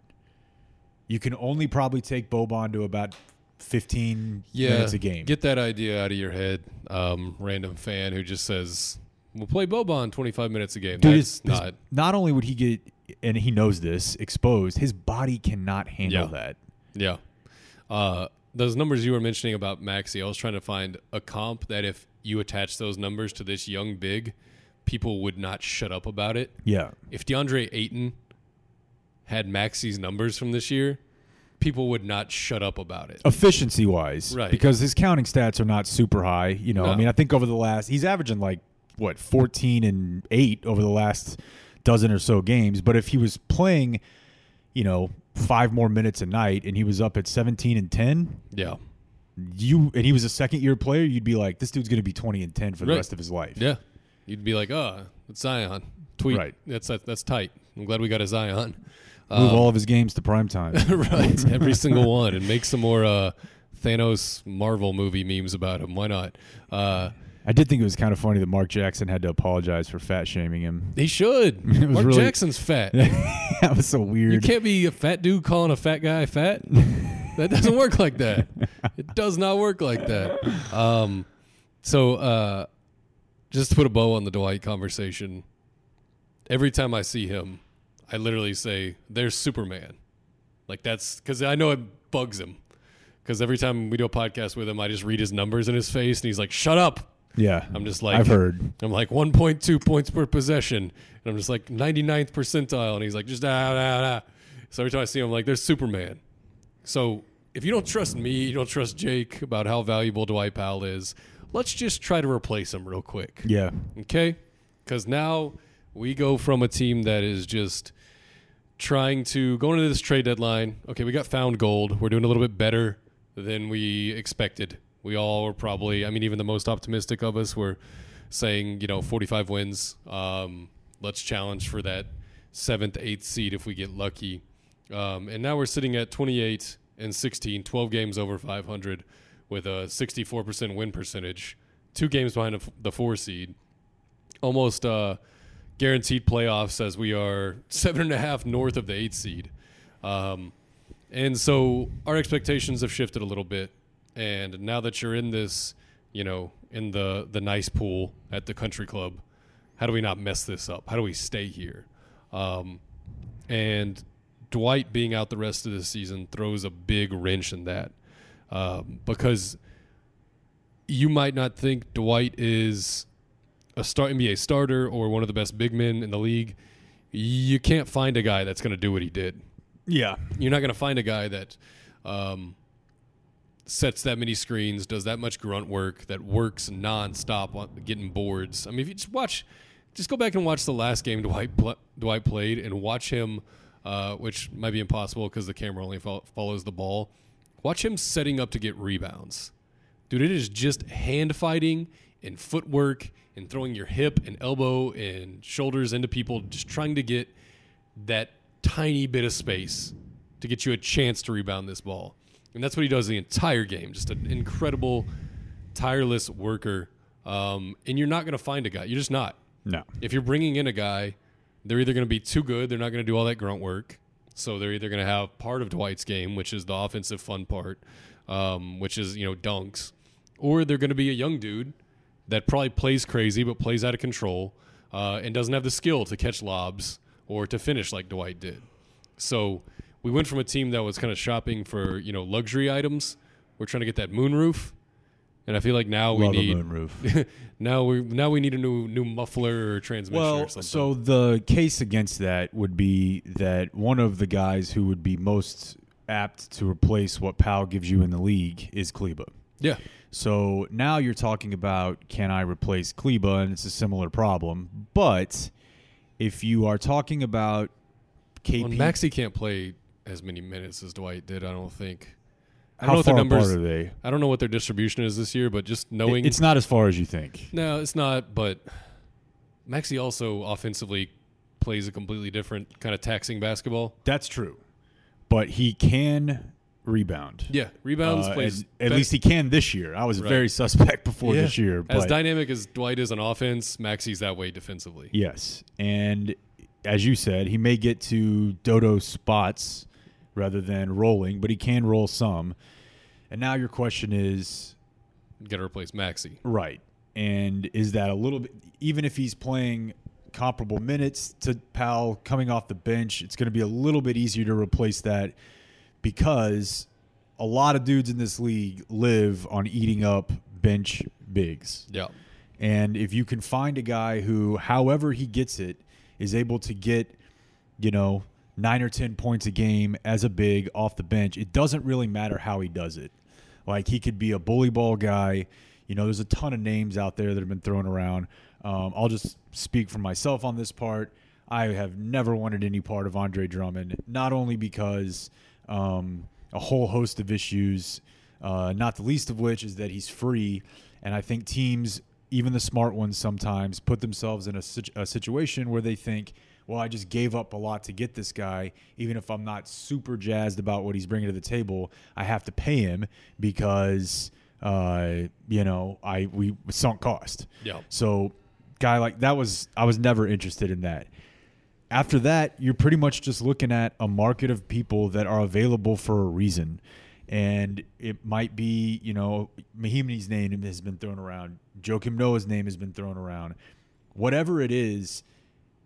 Speaker 4: You can only probably take Boban to about 15
Speaker 1: yeah,
Speaker 4: minutes a game.
Speaker 1: Get that idea out of your head, um, random fan who just says we'll play Boban 25 minutes a game.
Speaker 4: Dude,
Speaker 1: That's
Speaker 4: his- his-
Speaker 1: not.
Speaker 4: not only would he get, and he knows this, exposed, his body cannot handle
Speaker 1: Yeah.
Speaker 4: that.
Speaker 1: Yeah. Uh, those numbers you were mentioning about Maxi, I was trying to find a comp that if you attach those numbers to this young big, people would not shut up about it.
Speaker 4: Yeah.
Speaker 1: If DeAndre Ayton had Maxi's numbers from this year, people would not shut up about it.
Speaker 4: Efficiency wise.
Speaker 1: Right.
Speaker 4: Because his counting stats are not super high. You know, I mean, I think over the last, he's averaging like, what, 14 and 8 over the last dozen or so games. But if he was playing, you know, five more minutes a night and he was up at 17 and 10,
Speaker 1: Yeah.
Speaker 4: you and he was a second year player, you'd be like, this dude's going to be 20 and 10 for the
Speaker 1: Right.
Speaker 4: rest of his life.
Speaker 1: Yeah. You'd be like, oh, it's Zion. Tweet.
Speaker 4: Right.
Speaker 1: That's, that's that's tight. I'm glad we got a Zion.
Speaker 4: Move
Speaker 1: Um,
Speaker 4: all of his games to prime time. <laughs>
Speaker 1: right. Every single one, and make some more uh, Thanos Marvel movie memes about him. Why not? Uh,
Speaker 4: I did think it was kind of funny that Mark Jackson had to apologize for fat shaming him.
Speaker 1: He should. <laughs> Mark
Speaker 4: really-
Speaker 1: Jackson's fat. <laughs>
Speaker 4: that was so weird.
Speaker 1: You can't be a fat dude calling a fat guy fat. <laughs> that doesn't work like that. It does not work like that. Um, so uh, just to put a bow on the Dwight conversation, every time I see him, I literally say, "There's Superman." Like that's because I know it bugs him. Because every time we do a podcast with him, I just read his numbers in his face, and he's like, "Shut up."
Speaker 4: Yeah,
Speaker 1: I'm just like
Speaker 4: I've heard.
Speaker 1: I'm like 1.2 points per possession, and I'm just like 99th percentile, and he's like just ah, ah, ah. So every time I see him, I'm like, there's Superman. So if you don't trust me, you don't trust Jake about how valuable Dwight Powell is. Let's just try to replace him real quick,
Speaker 4: Yeah,
Speaker 1: okay? Because now we go from a team that is just trying to go into this trade deadline. Okay, we got found gold. We're doing a little bit better than we expected. We all were probably, I mean, even the most optimistic of us were saying, you know, 45 wins. Um, let's challenge for that seventh, eighth seed if we get lucky. Um, and now we're sitting at 28 and 16, 12 games over 500 with a 64% win percentage, two games behind the four seed almost uh, guaranteed playoffs as we are <laughs> seven and a half north of the eighth seed. Um, and so our expectations have shifted a little bit. And now that you're in this, you know, in the, the nice pool at the country club, how do we not mess this up? How do we stay here? Um, and Dwight being out the rest of the season throws a big wrench in that um, because you might not think Dwight is a star NBA starter or one of the best big men in the league. You can't find a guy that's going to do what he did.
Speaker 4: yeah,
Speaker 1: You're not going to find a guy that um, sets that many screens, does that much grunt work, that works nonstop on getting boards. I mean, if you just watch, just go back and watch the last game Dwight pl- Dwight played and watch him, uh, which might be impossible because the camera only fol- follows the ball. Watch him setting up to get rebounds. Dude, it is just hand fighting and footwork and throwing your hip and elbow and shoulders into people, just trying to get that tiny bit of space to get you a chance to rebound this ball. And that's what he does the entire game. Just an incredible, tireless worker. Um, and you're not going to find a guy. You're just not.
Speaker 4: no,
Speaker 1: If you're bringing in a guy, they're either going to be too good, they're not going to do all that grunt work. So they're either going to have part of Dwight's game, which is the offensive fun part, um, which is, you know, dunks, or they're going to be a young dude that probably plays crazy but plays out of control uh, and doesn't have the skill to catch lobs or to finish like Dwight did. So we went from a team that was kind of shopping for, you know, luxury items. We're trying to get that moonroof. And I feel like now we
Speaker 4: love
Speaker 1: need
Speaker 4: a moonroof. <laughs>
Speaker 1: now we now we need a new new muffler or transmission or
Speaker 4: Well,
Speaker 1: something.
Speaker 4: so the case against that would be that one of the guys who would be most apt to replace what Powell gives you in the league is Kleber.
Speaker 1: yeah,
Speaker 4: So now you're talking about can I replace Kleber, and it's a similar problem. But if you are talking about KP,
Speaker 1: well, Maxi can't play as many minutes as Dwight did. I don't think. I
Speaker 4: how
Speaker 1: don't know
Speaker 4: far
Speaker 1: what their
Speaker 4: apart
Speaker 1: numbers.
Speaker 4: are they?
Speaker 1: I don't know what their distribution is this year, but just knowing
Speaker 4: It's not as far as you think.
Speaker 1: no, it's not. But Maxi also offensively plays a completely different kind of taxing basketball.
Speaker 4: That's true, but he can rebound.
Speaker 1: Yeah, rebounds
Speaker 4: Uh,
Speaker 1: plays
Speaker 4: and at
Speaker 1: be-
Speaker 4: least he can this year. I was
Speaker 1: Right.
Speaker 4: very suspect <laughs> before
Speaker 1: Yeah.
Speaker 4: this year.
Speaker 1: as dynamic as Dwight is on offense. Maxi's that way defensively.
Speaker 4: yes, and as you said, he may get to dodo spots rather than rolling, but he can roll some. And now your question is
Speaker 1: Got to replace Maxi.
Speaker 4: right, and is that a little bit even if he's playing comparable minutes to Powell coming off the bench, it's going to be a little bit easier to replace that because a lot of dudes in this league live on eating up bench bigs.
Speaker 1: Yeah,
Speaker 4: And if you can find a guy who, however he gets it, is able to get, you know, nine or 10 points a game as a big off the bench, it doesn't really matter how he does it. Like he could be a bully ball guy. You know, there's a ton of names out there that have been thrown around. Um, I'll just speak for myself on this part. I have never wanted any part of Andre Drummond, not only because um, a whole host of issues, uh, not the least of which is that he's free. And I think teams, even the smart ones, sometimes put themselves in a, a situation where they think, well, I just gave up a lot to get this guy. Even if I'm not super jazzed about what he's bringing to the table, I have to pay him because uh, you know, I we sunk cost.
Speaker 1: Yeah.
Speaker 4: So, guy like that was I was never interested in that. After that, you're pretty much just looking at a market of people that are available for a reason. And it might be, you know, Mahinmi's name has been thrown around. Joakim Noah's name has been thrown around. Whatever it is,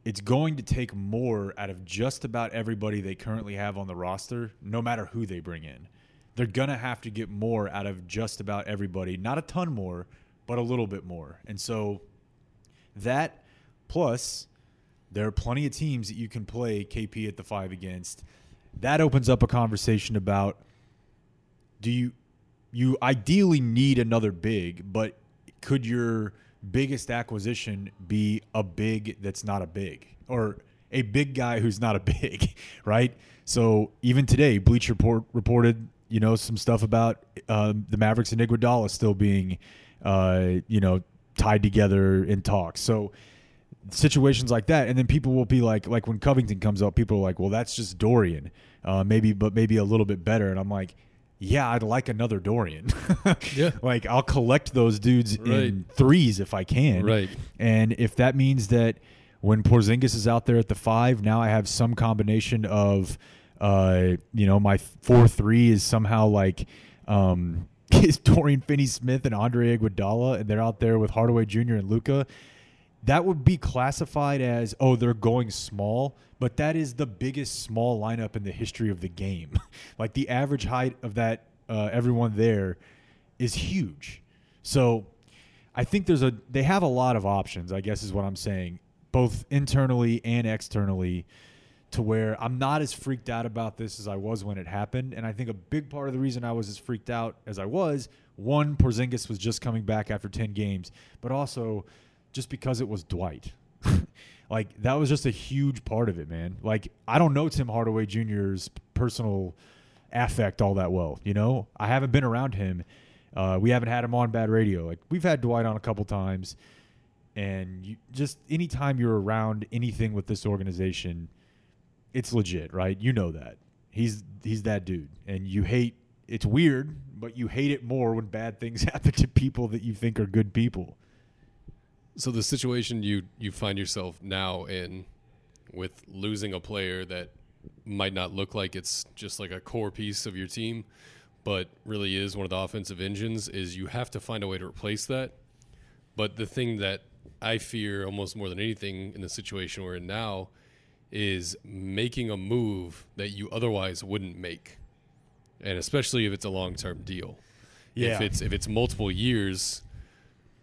Speaker 4: it's going to take more out of just about everybody they currently have on the roster, no matter who they bring in. They're going to have to get more out of just about everybody. Not a ton more, but a little bit more. And so that plus there are plenty of teams that you can play KP at the five against. That opens up a conversation about do you you ideally need another big, but could your biggest acquisition be a big that's not a big or a big guy who's not a big, <laughs> right? So even today, Bleacher Report reported you know some stuff about um, the Mavericks and Iguodala still being uh, you know tied together in talks. So situations like that, and then people will be like, like when Covington comes up, people are like, well, that's just Dorian, uh, maybe, but maybe a little bit better. And I'm like, yeah, I'd like another Dorian. <laughs>
Speaker 1: Yeah.
Speaker 4: like I'll collect those dudes
Speaker 1: Right.
Speaker 4: in threes if I can.
Speaker 1: Right.
Speaker 4: And if that means that when Porzingis is out there at the five, now I have some combination of, uh, you know, my four three is somehow like, um, <laughs> is Dorian Finney-Smith and Andre Iguodala, and they're out there with Hardaway Jr. and Luka. That would be classified as oh they're going small, but that is the biggest small lineup in the history of the game. <laughs> like the average height of that uh, everyone there is huge. So I think there's a they have a lot of options. I guess is what I'm saying, both internally and externally, to where I'm not as freaked out about this as I was when it happened. And I think a big part of the reason I was as freaked out as I was, one, Porzingis was just coming back after 10 games, but also just because it was Dwight. <laughs> like that was just a huge part of it, man. Like I don't know Tim Hardaway Jr.'s personal affect all that well. You know, I haven't been around him. Uh, we haven't had him on bad radio. Like we've had Dwight on a couple times, and you, just anytime you're around anything with this organization, it's legit, right? You know that he's he's that dude, and you hate. It's weird, but you hate it more when bad things <laughs> happen to people that you think are good people.
Speaker 1: So the situation you you find yourself now in, with losing a player that might not look like it's just like a core piece of your team, but really is one of the offensive engines, is you have to find a way to replace that. But the thing that I fear almost more than anything in the situation we're in now is making a move that you otherwise wouldn't make, and especially if it's a long term deal.
Speaker 4: Yeah.
Speaker 1: If it's if it's multiple years,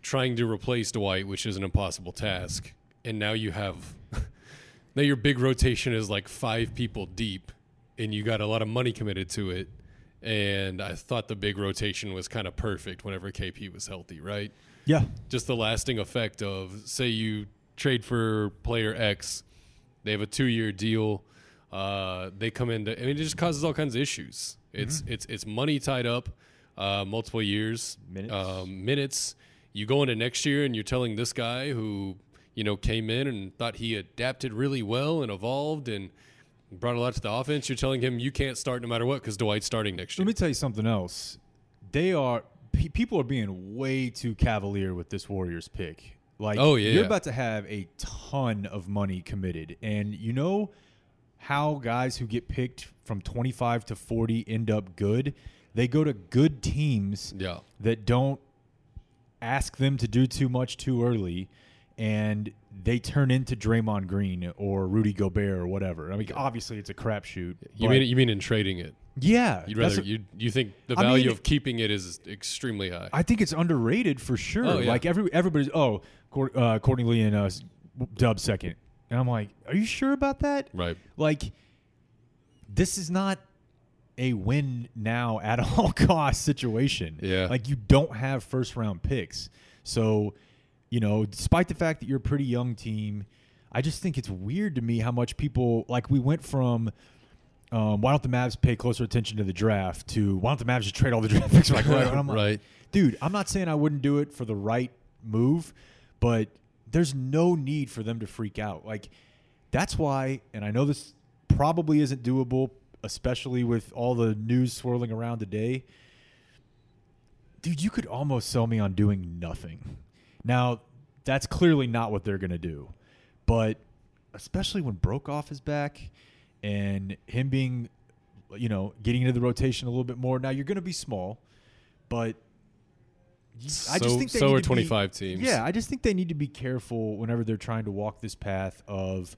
Speaker 1: trying to replace Dwight, which is an impossible task, and now you have <laughs> now your big rotation is like five people deep, and you got a lot of money committed to it. And I thought the big rotation was kind of perfect whenever KP was healthy, right?
Speaker 4: Yeah,
Speaker 1: just the lasting effect of say you trade for player X, they have a two year deal, uh, they come into I mean it just causes all kinds of issues. It's it's it's money tied up, uh, multiple years,
Speaker 4: Minutes.
Speaker 1: um, minutes. You go into next year and you're telling this guy who you know came in and thought he adapted really well and evolved and brought a lot to the offense. You're telling him you can't start no matter what because Dwight's starting next year.
Speaker 4: Let me tell you something else. They are pe- people are being way too cavalier with this Warriors pick. Like,
Speaker 1: Oh, yeah.
Speaker 4: you're about to have a ton of money committed, and you know how guys who get picked from 25 to 40 end up good. They go to good teams
Speaker 1: Yeah.
Speaker 4: that don't ask them to do too much too early, and they turn into Draymond Green or Rudy Gobert or whatever. I mean, obviously it's a crapshoot.
Speaker 1: You mean you mean in trading it?
Speaker 4: yeah?
Speaker 1: You'd rather you you think the
Speaker 4: I
Speaker 1: value
Speaker 4: mean-
Speaker 1: of keeping it is extremely high.
Speaker 4: I think it's underrated for sure.
Speaker 1: Oh, yeah.
Speaker 4: Like every everybody's oh, uh, Courtney Lee and uh, Dub second, and I'm like, are you sure about that?
Speaker 1: right.
Speaker 4: Like, this is not a win now <laughs> at all cost situation.
Speaker 1: Yeah.
Speaker 4: Like you don't have first round picks, so you know, despite the fact that you're a pretty young team, I just think it's weird to me how much people like we went from. Um, why don't the Mavs pay closer attention to the draft? To why don't the Mavs just trade all the <laughs> draft picks like right? I'm like,
Speaker 1: Right.
Speaker 4: dude. I'm not saying I wouldn't do it for the right move, but there's no need for them to freak out. Like that's why, and I know this probably isn't doable, especially with all the news swirling around today. dude, you could almost sell me on doing nothing. Now, that's clearly not what they're going to do. But especially when Brokoff is back and him being, you know, getting into the rotation a little bit more. Now, you're going to be small, but you- I just think they
Speaker 1: so
Speaker 4: need
Speaker 1: are
Speaker 4: to be-
Speaker 1: 25 teams.
Speaker 4: Yeah, I just think they need to be careful whenever they're trying to walk this path of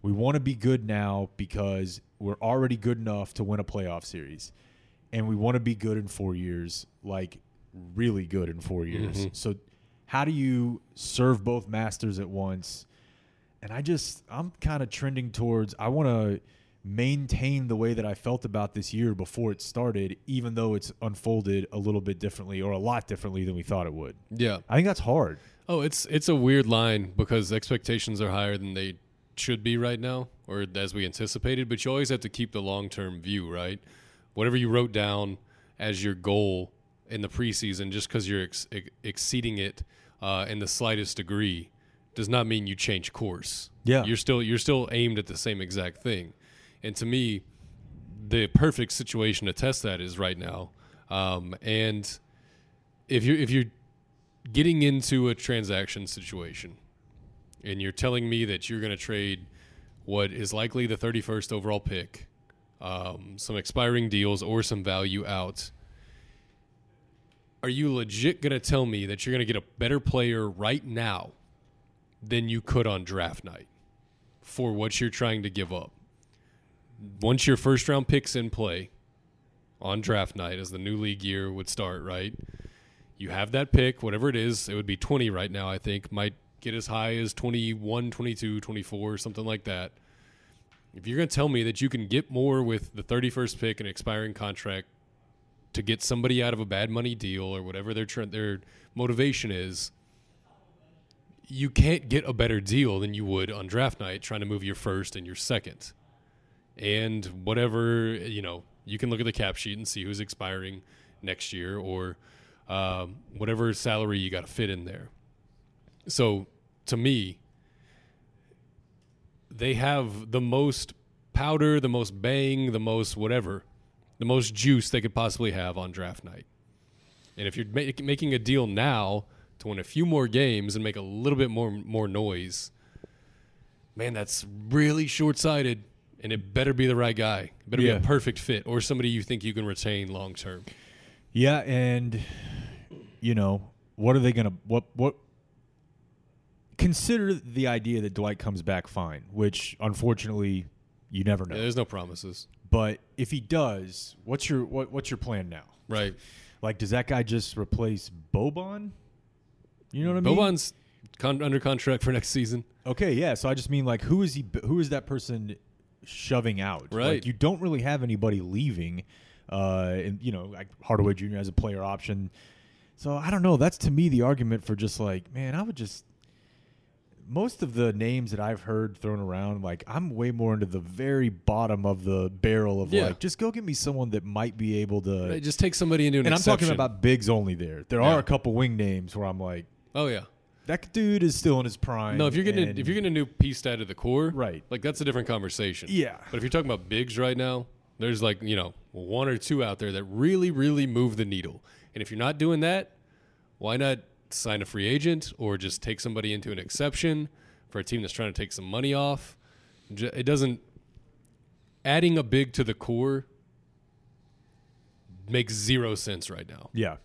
Speaker 4: we want to be good now because we're already good enough to win a playoff series. And we want to be good in 4 years, like really good in 4 years.
Speaker 1: Mhm.
Speaker 4: So how do you serve both masters at once? And I just I'm kind of trending towards I want to maintain the way that I felt about this year before it started even though it's unfolded a little bit differently or a lot differently than we thought it would.
Speaker 1: Yeah.
Speaker 4: I think that's hard.
Speaker 1: Oh, it's it's a weird line because expectations are higher than they should be right now, or as we anticipated. But you always have to keep the long term view, right? Whatever you wrote down as your goal in the preseason, just because you're ex- ex- exceeding it uh, in the slightest degree, does not mean you change course.
Speaker 4: Yeah.
Speaker 1: you're still you're still aimed at the same exact thing. And to me, the perfect situation to test that is right now. Um, and if you're if you're getting into a transaction situation and you're telling me that you're going to trade what is likely the 31st overall pick, um, some expiring deals, or some value out, are you legit going to tell me that you're going to get a better player right now than you could on draft night for what you're trying to give up? Once your first round pick's in play on draft night, as the new league year would start, right? you have that pick, whatever it is, it would be 20 right now, I think, might get as high as 21, 22, 24, something like that. If you're going to tell me that you can get more with the 31st pick and expiring contract to get somebody out of a bad money deal or whatever their tr- their motivation is, you can't get a better deal than you would on draft night trying to move your first and your second. And whatever, you know, you can look at the cap sheet and see who's expiring next year or um, whatever salary you got to fit in there. So to me, they have the most powder, the most bang, the most whatever, the most juice they could possibly have on draft night. And if you're ma- making a deal now to win a few more games and make a little bit more more noise, man, that's really short sighted. And it better be the right guy. It better
Speaker 4: Yeah.
Speaker 1: be a perfect fit or somebody you think you can retain long term.
Speaker 4: Yeah, and you know, what are they going to what what consider the idea that Dwight comes back fine, which unfortunately you never know.
Speaker 1: There's no promises.
Speaker 4: But if he does, what's your what, what's your plan now?
Speaker 1: Right.
Speaker 4: Like, does that guy just replace Boban? You know what I mean?
Speaker 1: Boban's con- under contract for next season.
Speaker 4: Okay, yeah. So I just mean like, who is he? Who is that person shoving out?
Speaker 1: Right.
Speaker 4: Like, you don't really have anybody leaving. Uh, and you know, like Hardaway Jr. as a player option. So I don't know. That's to me the argument for just like, man, I would just. Most of the names that I've heard thrown around, like I'm way more into the very bottom of the barrel of
Speaker 1: Yeah.
Speaker 4: like, just go get me someone that might be able to.
Speaker 1: Right, just take somebody into an
Speaker 4: and I'm talking
Speaker 1: exception.
Speaker 4: about bigs only. There, there
Speaker 1: Yeah.
Speaker 4: are a couple wing names where I'm like,
Speaker 1: Oh yeah.
Speaker 4: that dude is still in his prime.
Speaker 1: No, if you're getting a, if you're getting a new piece out of the core,
Speaker 4: Right.
Speaker 1: Like that's a different conversation.
Speaker 4: Yeah.
Speaker 1: But if you're talking about bigs right now, there's like you know one or two out there that really really move the needle. And if you're not doing that, why not sign a free agent or just take somebody into an exception for a team that's trying to take some money off? It doesn't. Adding a big to the core makes zero sense right now.
Speaker 4: yeah.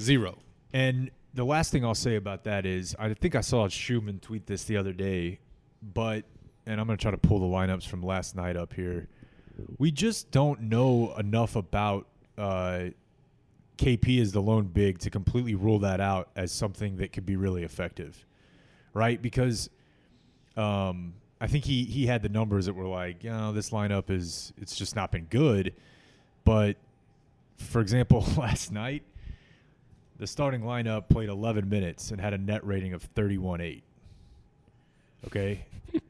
Speaker 1: Zero.
Speaker 4: And the last thing I'll say about that is I think I saw Schuhmann tweet this the other day, but and I'm going to try to pull the lineups from last night up here. We just don't know enough about uh, KP is the lone big to completely rule that out as something that could be really effective, right? Because um, I think he he had the numbers that were like, you know, this lineup is it's just not been good. But for example, <laughs> last night the starting lineup played 11 minutes and had a net rating of 31.8. Okay. <laughs>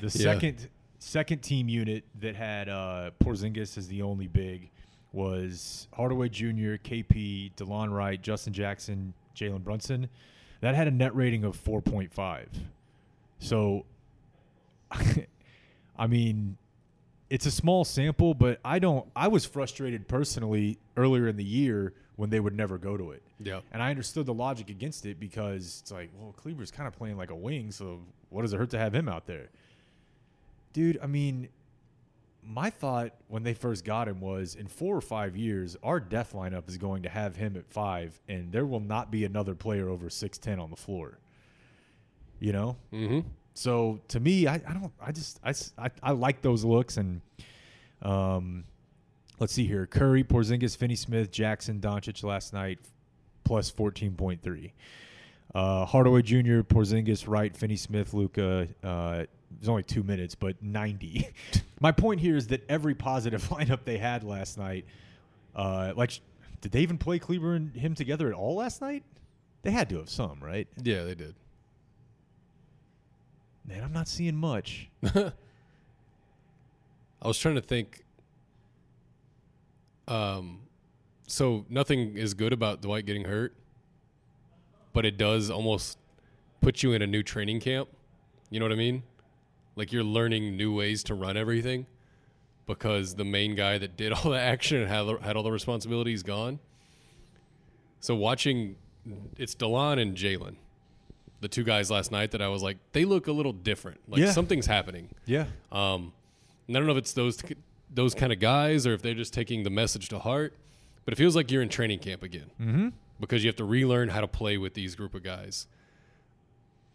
Speaker 4: The second second team unit that had uh, Porzingis as the only big was Hardaway Jr., KP, Delon Wright, Justin Jackson, Jalen Brunson. That had a net rating of 4.5. So, <laughs> I mean, it's a small sample, but I don't. I was frustrated personally earlier in the year when they would never go to it.
Speaker 1: Yeah.
Speaker 4: And I understood the logic against it because it's like, well, Kleber's kind of playing like a wing, so what does it hurt to have him out there? Dude, I mean, my thought when they first got him was in four or five years, our death lineup is going to have him at five, and there will not be another player over 6'10 on the floor. You know?
Speaker 1: Mm-hmm.
Speaker 4: So to me, I, I don't, I just, I, I, I like those looks. And um, let's see here Curry, Porzingis, Finney Smith, Jackson, Doncic last night, plus 14.3. Uh, Hardaway Jr., Porzingis, Wright, Finney Smith, Luka. Uh, was only two minutes, but 90. <laughs> My point here is that every positive <laughs> lineup they had last night, uh, like, did they even play Kleber and him together at all last night? They had to have some, right?
Speaker 1: Yeah, they did.
Speaker 4: Man, I'm not seeing much. <laughs>
Speaker 1: I was trying to think. Um, so nothing is good about Dwight getting hurt, but it does almost put you in a new training camp. You know what I mean? Like you're learning new ways to run everything because the main guy that did <laughs> all the action and had, had all the responsibilities gone. So watching, it's Delon and Jalen, the two guys last night that I was like, they look a little different. Like
Speaker 4: Yeah.
Speaker 1: something's happening.
Speaker 4: Yeah.
Speaker 1: Um, and I don't know if it's those those kind of guys or if they're just taking the message to heart, but it feels like you're in training camp again mm-hmm. because you have to relearn how to play with these group of guys.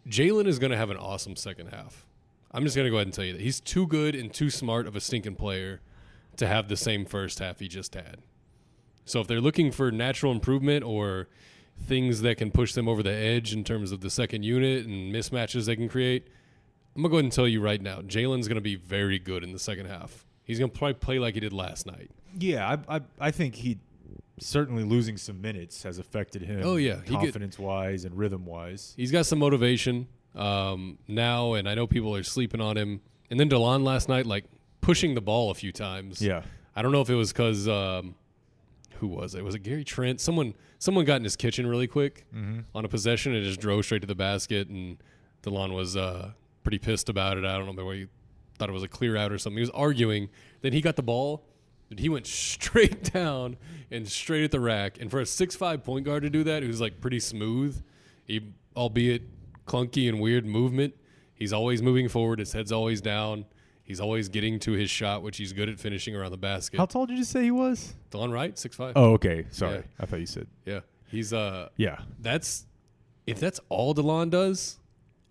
Speaker 1: Jalen is going to have an awesome second half. I'm just going to go ahead and tell you that he's too good and too smart of a stinking player to have the same first half he just had. So if they're looking for natural improvement or things that can push them over the edge in terms of the second unit and mismatches they can create, I'm gonna go ahead and tell you right now, Jalen's gonna be very good in the second half. He's gonna probably play like he did last night.
Speaker 4: Yeah, I, I I think he certainly losing some minutes has affected him.
Speaker 1: Oh, yeah. Get-
Speaker 4: confidence wise and rhythm wise.
Speaker 1: He's got some motivation um, now, and I know people are sleeping on him. And then Delon last night, like pushing the ball a few times.
Speaker 4: Yeah.
Speaker 1: I don't know if it was because um, who was it? Was it Gary Trent? Someone someone got in his kitchen really quick on a possession and just drove straight to the basket, and Delon was uh, pretty pissed about it. I don't know whether he thought it was a clear out or something. He was arguing. Then he got the ball, and he went <laughs> straight down and straight at the rack. And for a six-five point guard to do that, who's like pretty smooth, he, albeit clunky and weird movement, he's always moving forward. His head's always down. He's always getting to his shot, which he's good at finishing around the basket.
Speaker 4: How tall did you say he was?
Speaker 1: Delon Wright, six five.
Speaker 4: Oh, okay. Sorry,
Speaker 1: Yeah.
Speaker 4: I thought you said.
Speaker 1: yeah, he's uh,
Speaker 4: Yeah.
Speaker 1: that's if that's all Delon does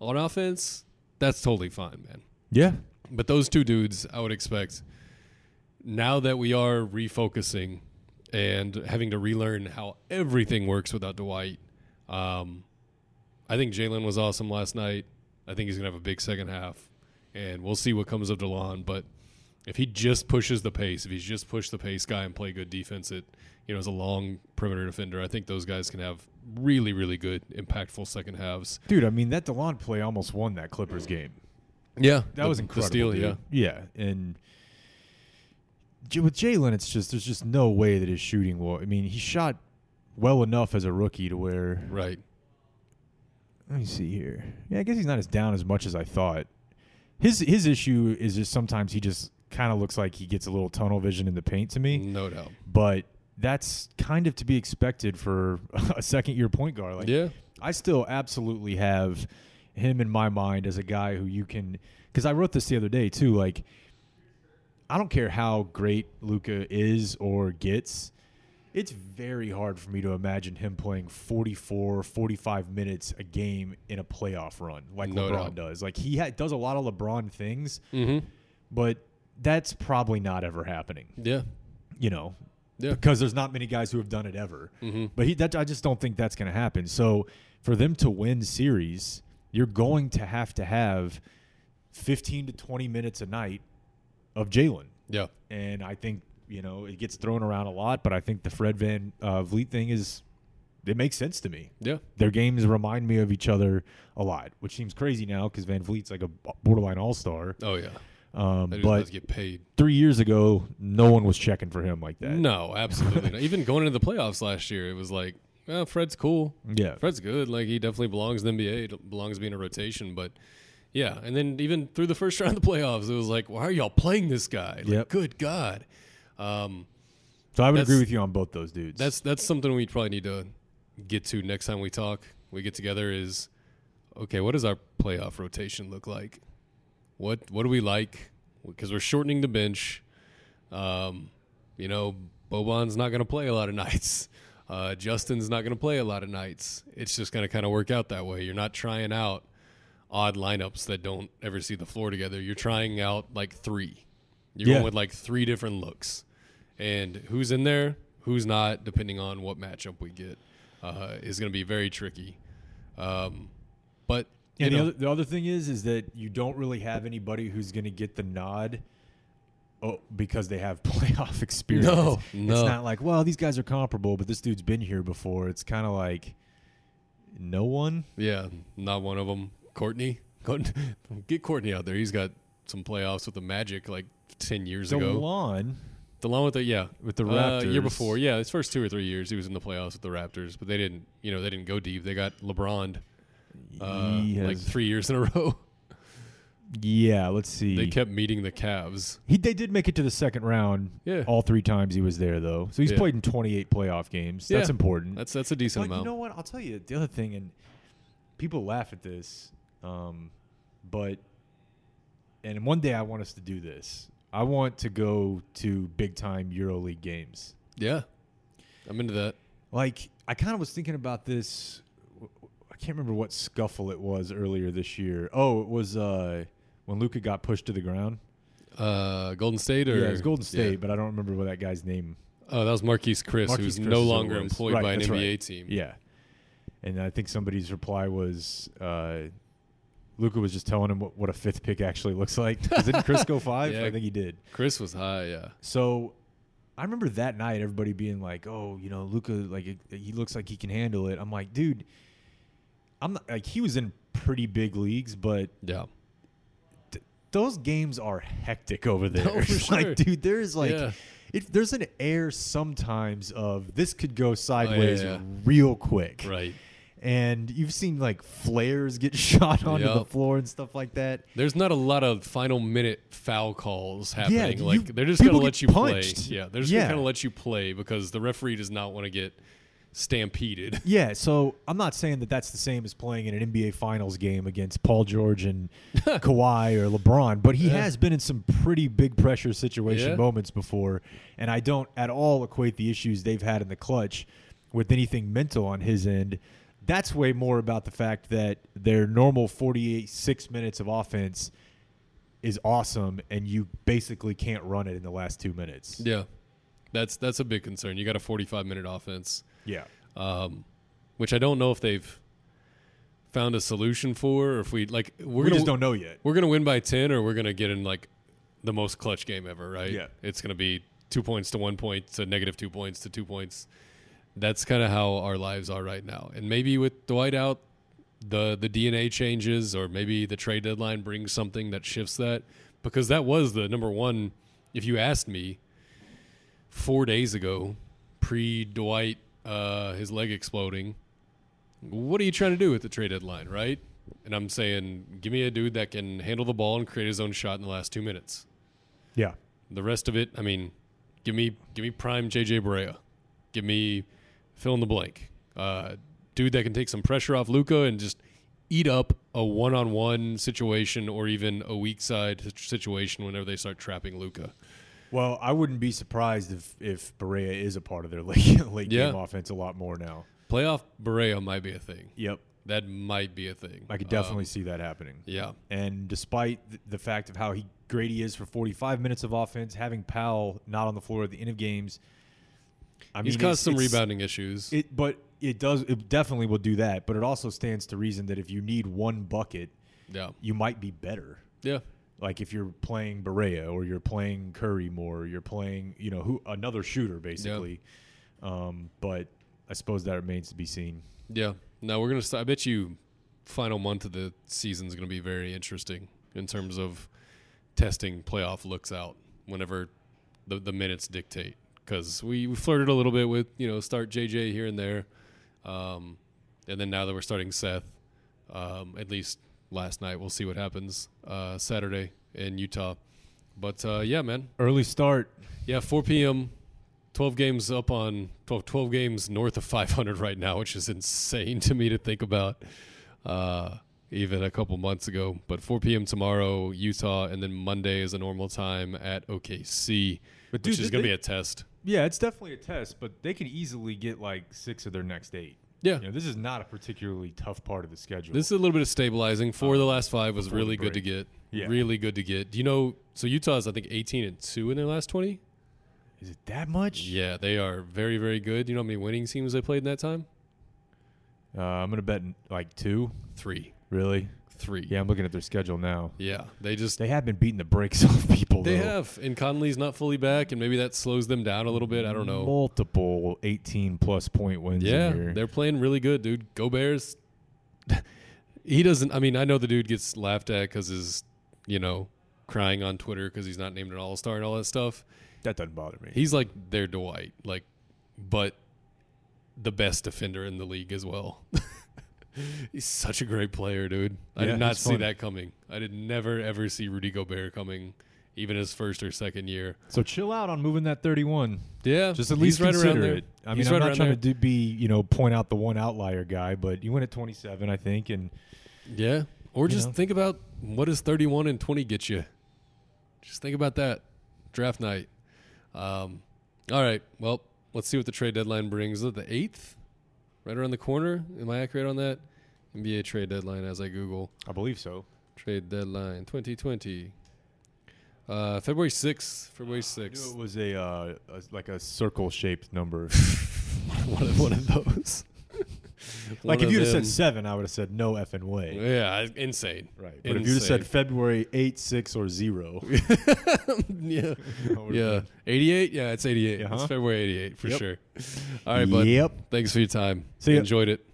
Speaker 1: on offense, that's totally fine, man.
Speaker 4: Yeah.
Speaker 1: But those two dudes, I would expect. Now that we are refocusing and having to relearn how everything works without Dwight, um, I think Jalen was awesome last night. I think he's gonna have a big second half, and we'll see what comes of Delon. But if he just pushes the pace, if he's just push the pace guy and play good defense, it you know as a long perimeter defender, I think those guys can have really really good impactful second halves.
Speaker 4: Dude, I mean that Delon play almost won that Clippers game.
Speaker 1: Yeah,
Speaker 4: That was incredible.
Speaker 1: steal, yeah.
Speaker 4: Yeah, and with Jalen, it's just there's just no way that his shooting will. I mean, he shot well enough as a rookie to where.
Speaker 1: Right.
Speaker 4: Let me see here. Yeah, I guess he's not as down as much as I thought. His his issue is just sometimes he just kind of looks like he gets a little tunnel vision in the paint to me.
Speaker 1: No doubt.
Speaker 4: But that's kind of to be expected for <laughs> a second year point guard. Like,
Speaker 1: Yeah.
Speaker 4: I still absolutely have him in my mind as a guy who you can. Because I wrote this the other day too. Like, I don't care how great Luka is or gets. It's very hard for me to imagine him playing 44, 45 minutes a game in a playoff run like
Speaker 1: No
Speaker 4: LeBron
Speaker 1: doubt.
Speaker 4: does. Like he ha- does a lot of LeBron things,
Speaker 1: Mm-hmm.
Speaker 4: but that's probably not ever happening.
Speaker 1: Yeah.
Speaker 4: You know,
Speaker 1: Yeah.
Speaker 4: because there's not many guys who have done it ever.
Speaker 1: Mhm.
Speaker 4: But he, that I just don't think that's going to happen. So for them to win series, you're going to have to have 15 to 20 minutes a night of Jalen.
Speaker 1: Yeah.
Speaker 4: And I think you know it gets thrown around a lot, but I think the Fred Van uh, Vleet thing is it makes sense to me.
Speaker 1: Yeah.
Speaker 4: Their games remind me of each other a lot, which seems crazy now because VanVleet's like a borderline all star.
Speaker 1: Oh yeah.
Speaker 4: Um,
Speaker 1: That dude does
Speaker 4: but
Speaker 1: get paid.
Speaker 4: three years ago, no one was checking for him like that.
Speaker 1: No, <laughs> absolutely not. Even going into the playoffs last year, it was like, well, Fred's cool.
Speaker 4: Yeah.
Speaker 1: Fred's good. Like he definitely belongs in the NBA. Belongs to be in a rotation. But Yeah, and then even through the first <laughs> round of the playoffs, it was like, why are y'all playing this guy? Like,
Speaker 4: Yep.
Speaker 1: good God. Um,
Speaker 4: So I would agree with you on both those dudes.
Speaker 1: that's that's something we probably need to get to next time we talk. We get together is okay. What does our playoff rotation look like? What what do we like? Because we're shortening the bench. Um, you know, Boban's not going to play a lot of <laughs> nights. Uh, Justin's not going to play a lot of nights. It's just going to kind of work out that way. You're not trying out odd lineups that don't ever see the floor together. You're trying out like three. You're
Speaker 4: Yeah.
Speaker 1: going with like three different looks, and who's in there, who's not, depending on what matchup we get, uh, is going to be very tricky. Um, but
Speaker 4: And the
Speaker 1: know,
Speaker 4: other, the other thing is, is that you don't really have anybody who's going to get the nod. Oh, because they have <laughs> playoff experience.
Speaker 1: No,
Speaker 4: It's not like, well, these guys are comparable, but this dude's been here before. It's kind of like no one.
Speaker 1: Yeah, not one of them. Courtney, Courtney- <laughs> get Courtney out there. He's got some playoffs with the Magic like ten years ago.
Speaker 4: Delon,
Speaker 1: The one with the yeah
Speaker 4: With the Raptors
Speaker 1: uh, year before. Yeah, his first two or three years he was in the playoffs with the Raptors, but they didn't. You know, they didn't go deep. They got LeBron uh, like three years in a row.
Speaker 4: Yeah, let's see.
Speaker 1: they kept meeting the Cavs.
Speaker 4: he they did make it to the second round.
Speaker 1: Yeah.
Speaker 4: all three times he was there though. So he's
Speaker 1: Yeah.
Speaker 4: played in 28 playoff games. That's
Speaker 1: Yeah.
Speaker 4: important.
Speaker 1: That's that's a decent
Speaker 4: But
Speaker 1: amount.
Speaker 4: you know what? I'll tell you the other thing, and people laugh at this, um, but and one day I want us to do this. I want to go to big time EuroLeague games.
Speaker 1: yeah, I'm into that.
Speaker 4: Like I kind of was thinking about this. I can't remember what scuffle it was earlier this year. Oh, it was uh, when Luka got pushed to the ground.
Speaker 1: Uh, Golden State or
Speaker 4: yeah, it was Golden State,
Speaker 1: yeah.
Speaker 4: but I don't remember what that guy's name
Speaker 1: Oh, that was Marquese Chriss,
Speaker 4: Marquese
Speaker 1: who's
Speaker 4: Chriss
Speaker 1: no
Speaker 4: is what it
Speaker 1: longer employed
Speaker 4: Right,
Speaker 1: by an NBA
Speaker 4: right.
Speaker 1: team.
Speaker 4: Yeah. And I think somebody's reply was uh, Luka was just telling him what, what a fifth pick actually looks like. <laughs> Didn't Chriss go <laughs> five?
Speaker 1: Yeah.
Speaker 4: I think he did.
Speaker 1: Chriss was high. Yeah,
Speaker 4: So I remember that night everybody being like, "Oh, you know, Luka like it- he looks like he can handle it." I'm like, "Dude, I'm not like he was in pretty big leagues, but
Speaker 1: yeah.
Speaker 4: those games are hectic over there. <laughs>
Speaker 1: Oh, for sure.
Speaker 4: like, dude, there's like,
Speaker 1: Yeah.
Speaker 4: it, there's an air sometimes of this could go oh, sideways
Speaker 1: yeah.
Speaker 4: real quick.
Speaker 1: Right.
Speaker 4: And you've seen like flares get <laughs> shot onto the floor and stuff like that.
Speaker 1: There's not a lot of final minute foul calls happening.
Speaker 4: you-
Speaker 1: like they're just gonna let you
Speaker 4: punched.
Speaker 1: play. Yeah, they're just
Speaker 4: Yeah.
Speaker 1: gonna let you play because the referee does not want to get stampeded. <laughs>
Speaker 4: Yeah, so I'm not saying that that's the same as playing in an NBA Finals game against Paul George and <laughs> Kawhi or LeBron, but he
Speaker 1: Yeah.
Speaker 4: has been in some pretty big pressure situation
Speaker 1: Yeah.
Speaker 4: moments before, and I don't at all equate the issues they've had in the clutch with anything mental on his end. That's way more about the fact that their normal 48 6 minutes of offense is awesome and you basically can't run it in the last 2 minutes.
Speaker 1: Yeah, that's that's a big concern. You got a 45 minute offense,
Speaker 4: Yeah.
Speaker 1: um, which I don't know if they've found a solution for, or if we like we're
Speaker 4: We
Speaker 1: gonna
Speaker 4: just don't know yet.
Speaker 1: we're gonna win by 10, or we're gonna get in like the most clutch game ever, right?
Speaker 4: Yeah.
Speaker 1: it's gonna be two points to one point to negative two points to two points. That's kind of how our lives are right now. And maybe with Dwight out, the the DNA changes, or maybe the trade deadline brings something that shifts that. Because that was the number one. If you asked me four days ago, pre Dwight, uh, his leg exploding, what are you trying to do with the trade deadline, right? And I'm saying, give me a dude that can handle the ball and create his own shot in the last two minutes.
Speaker 4: Yeah.
Speaker 1: The rest of it, I mean, give me give me prime JJ Barea. Give me fill in the blank. Uh, dude that can take some pressure off Luka and just eat up a one-on-one situation or even a weak side situation whenever they start trapping Luka.
Speaker 4: Well, I wouldn't be surprised if if Barea is a part of their <laughs> late, late
Speaker 1: Yeah.
Speaker 4: game offense a lot more now.
Speaker 1: Playoff Barea might be a thing.
Speaker 4: Yep,
Speaker 1: That might be a thing.
Speaker 4: I could definitely
Speaker 1: Um,
Speaker 4: see that happening.
Speaker 1: yeah.
Speaker 4: And despite th- the fact of how he great he is for 45 minutes of offense, having Powell not on the floor at the end of games, I mean,
Speaker 1: He's
Speaker 4: it's-
Speaker 1: caused some rebounding issues.
Speaker 4: It, but it does. It definitely will do that. But it also stands to reason that if you need one bucket,
Speaker 1: yeah.
Speaker 4: you might be better.
Speaker 1: Yeah.
Speaker 4: Like if you're playing Barea or you're playing Curry more, or you're playing you know who another shooter basically. Um, but I suppose that remains to be seen.
Speaker 1: Yeah. Now we're gonna. St- I bet you, final month of the season is gonna be very interesting in terms of testing playoff looks out whenever the the minutes dictate. Because we, we flirted a little bit with you know start JJ here and there, um, and then now that we're starting Seth, um, at least last night. We'll see what happens uh, Saturday in Utah. But uh, yeah, man.
Speaker 4: Early start.
Speaker 1: Yeah, 4 p.m. 12 games up on 12, 12 games north of 500 right now, which is insane <laughs> to me to think about. Uh, even a couple months ago, but 4 p.m. tomorrow, Utah, and then Monday is a normal time at OKC,
Speaker 4: But
Speaker 1: which is going to be a test.
Speaker 4: Yeah, it's definitely a test, but they can easily get like six of their next eight.
Speaker 1: Yeah.
Speaker 4: You know, this is not a particularly tough part of the schedule.
Speaker 1: This is a little bit of stabilizing. Four of the last five was really good to get.
Speaker 4: Yeah.
Speaker 1: Really good to get. Do you know? So Utah is, I think 18 and two in their last 20.
Speaker 4: is it that much?
Speaker 1: Yeah, they are very very good. Do you know how many winning teams they played in that time?
Speaker 4: Uh, I'm gonna bet like two.
Speaker 1: Three,
Speaker 4: Really?
Speaker 1: three.
Speaker 4: Yeah, I'm looking at their schedule now.
Speaker 1: yeah. They just
Speaker 4: They have been beating the brakes <laughs> off people.
Speaker 1: they
Speaker 4: though.
Speaker 1: have, and Conley's not fully back, and maybe that slows them down a little bit. I don't know.
Speaker 4: multiple 18 plus point wins.
Speaker 1: Yeah, they're playing really good, dude. Go Bears. <laughs> he doesn't. I mean, I know the dude gets laughed at because his, you know, crying on Twitter because he's not named an All Star and all that stuff.
Speaker 4: that doesn't bother me.
Speaker 1: He's like their Dwight, like, but the best defender in the league as well. <laughs> <laughs> he's such a great player, dude. I
Speaker 4: Yeah,
Speaker 1: did not see
Speaker 4: fun.
Speaker 1: that coming. I did never ever see Rudy Gobert coming, even his first or second year.
Speaker 4: so chill out on moving that 31.
Speaker 1: Yeah,
Speaker 4: Just at least
Speaker 1: right
Speaker 4: consider
Speaker 1: around there.
Speaker 4: it. I mean,
Speaker 1: He's
Speaker 4: I'm not trying
Speaker 1: there.
Speaker 4: to be you know point out the one outlier guy, but you went at 27, I think, and
Speaker 1: Yeah. Or just
Speaker 4: know?
Speaker 1: think about what does 31 and 20 get you? Just think about that. Draft night. Um, all right. Well, let's see what the trade deadline brings. The 8th? Right around the corner? Am I accurate on that? NBA trade deadline as I Google.
Speaker 4: I believe so.
Speaker 1: Trade deadline 2020. Uh, February 6th. February
Speaker 4: I knew
Speaker 1: 6th.
Speaker 4: it was a, uh, a like a circle shaped number.
Speaker 1: one, <laughs> of, <laughs> one of those.
Speaker 4: Like if you'd have said seven, I would have said no effing way.
Speaker 1: Yeah, insane.
Speaker 4: Right. But if you'd have said February 8, 6, or 0, <laughs>
Speaker 1: yeah. <laughs> Yeah. 88? Yeah, it's 88.
Speaker 4: Uh-huh.
Speaker 1: It's February 88 for
Speaker 4: Yep.
Speaker 1: sure. All right, bud.
Speaker 4: Yep.
Speaker 1: Thanks for your time.
Speaker 4: See ya.
Speaker 1: Enjoyed it.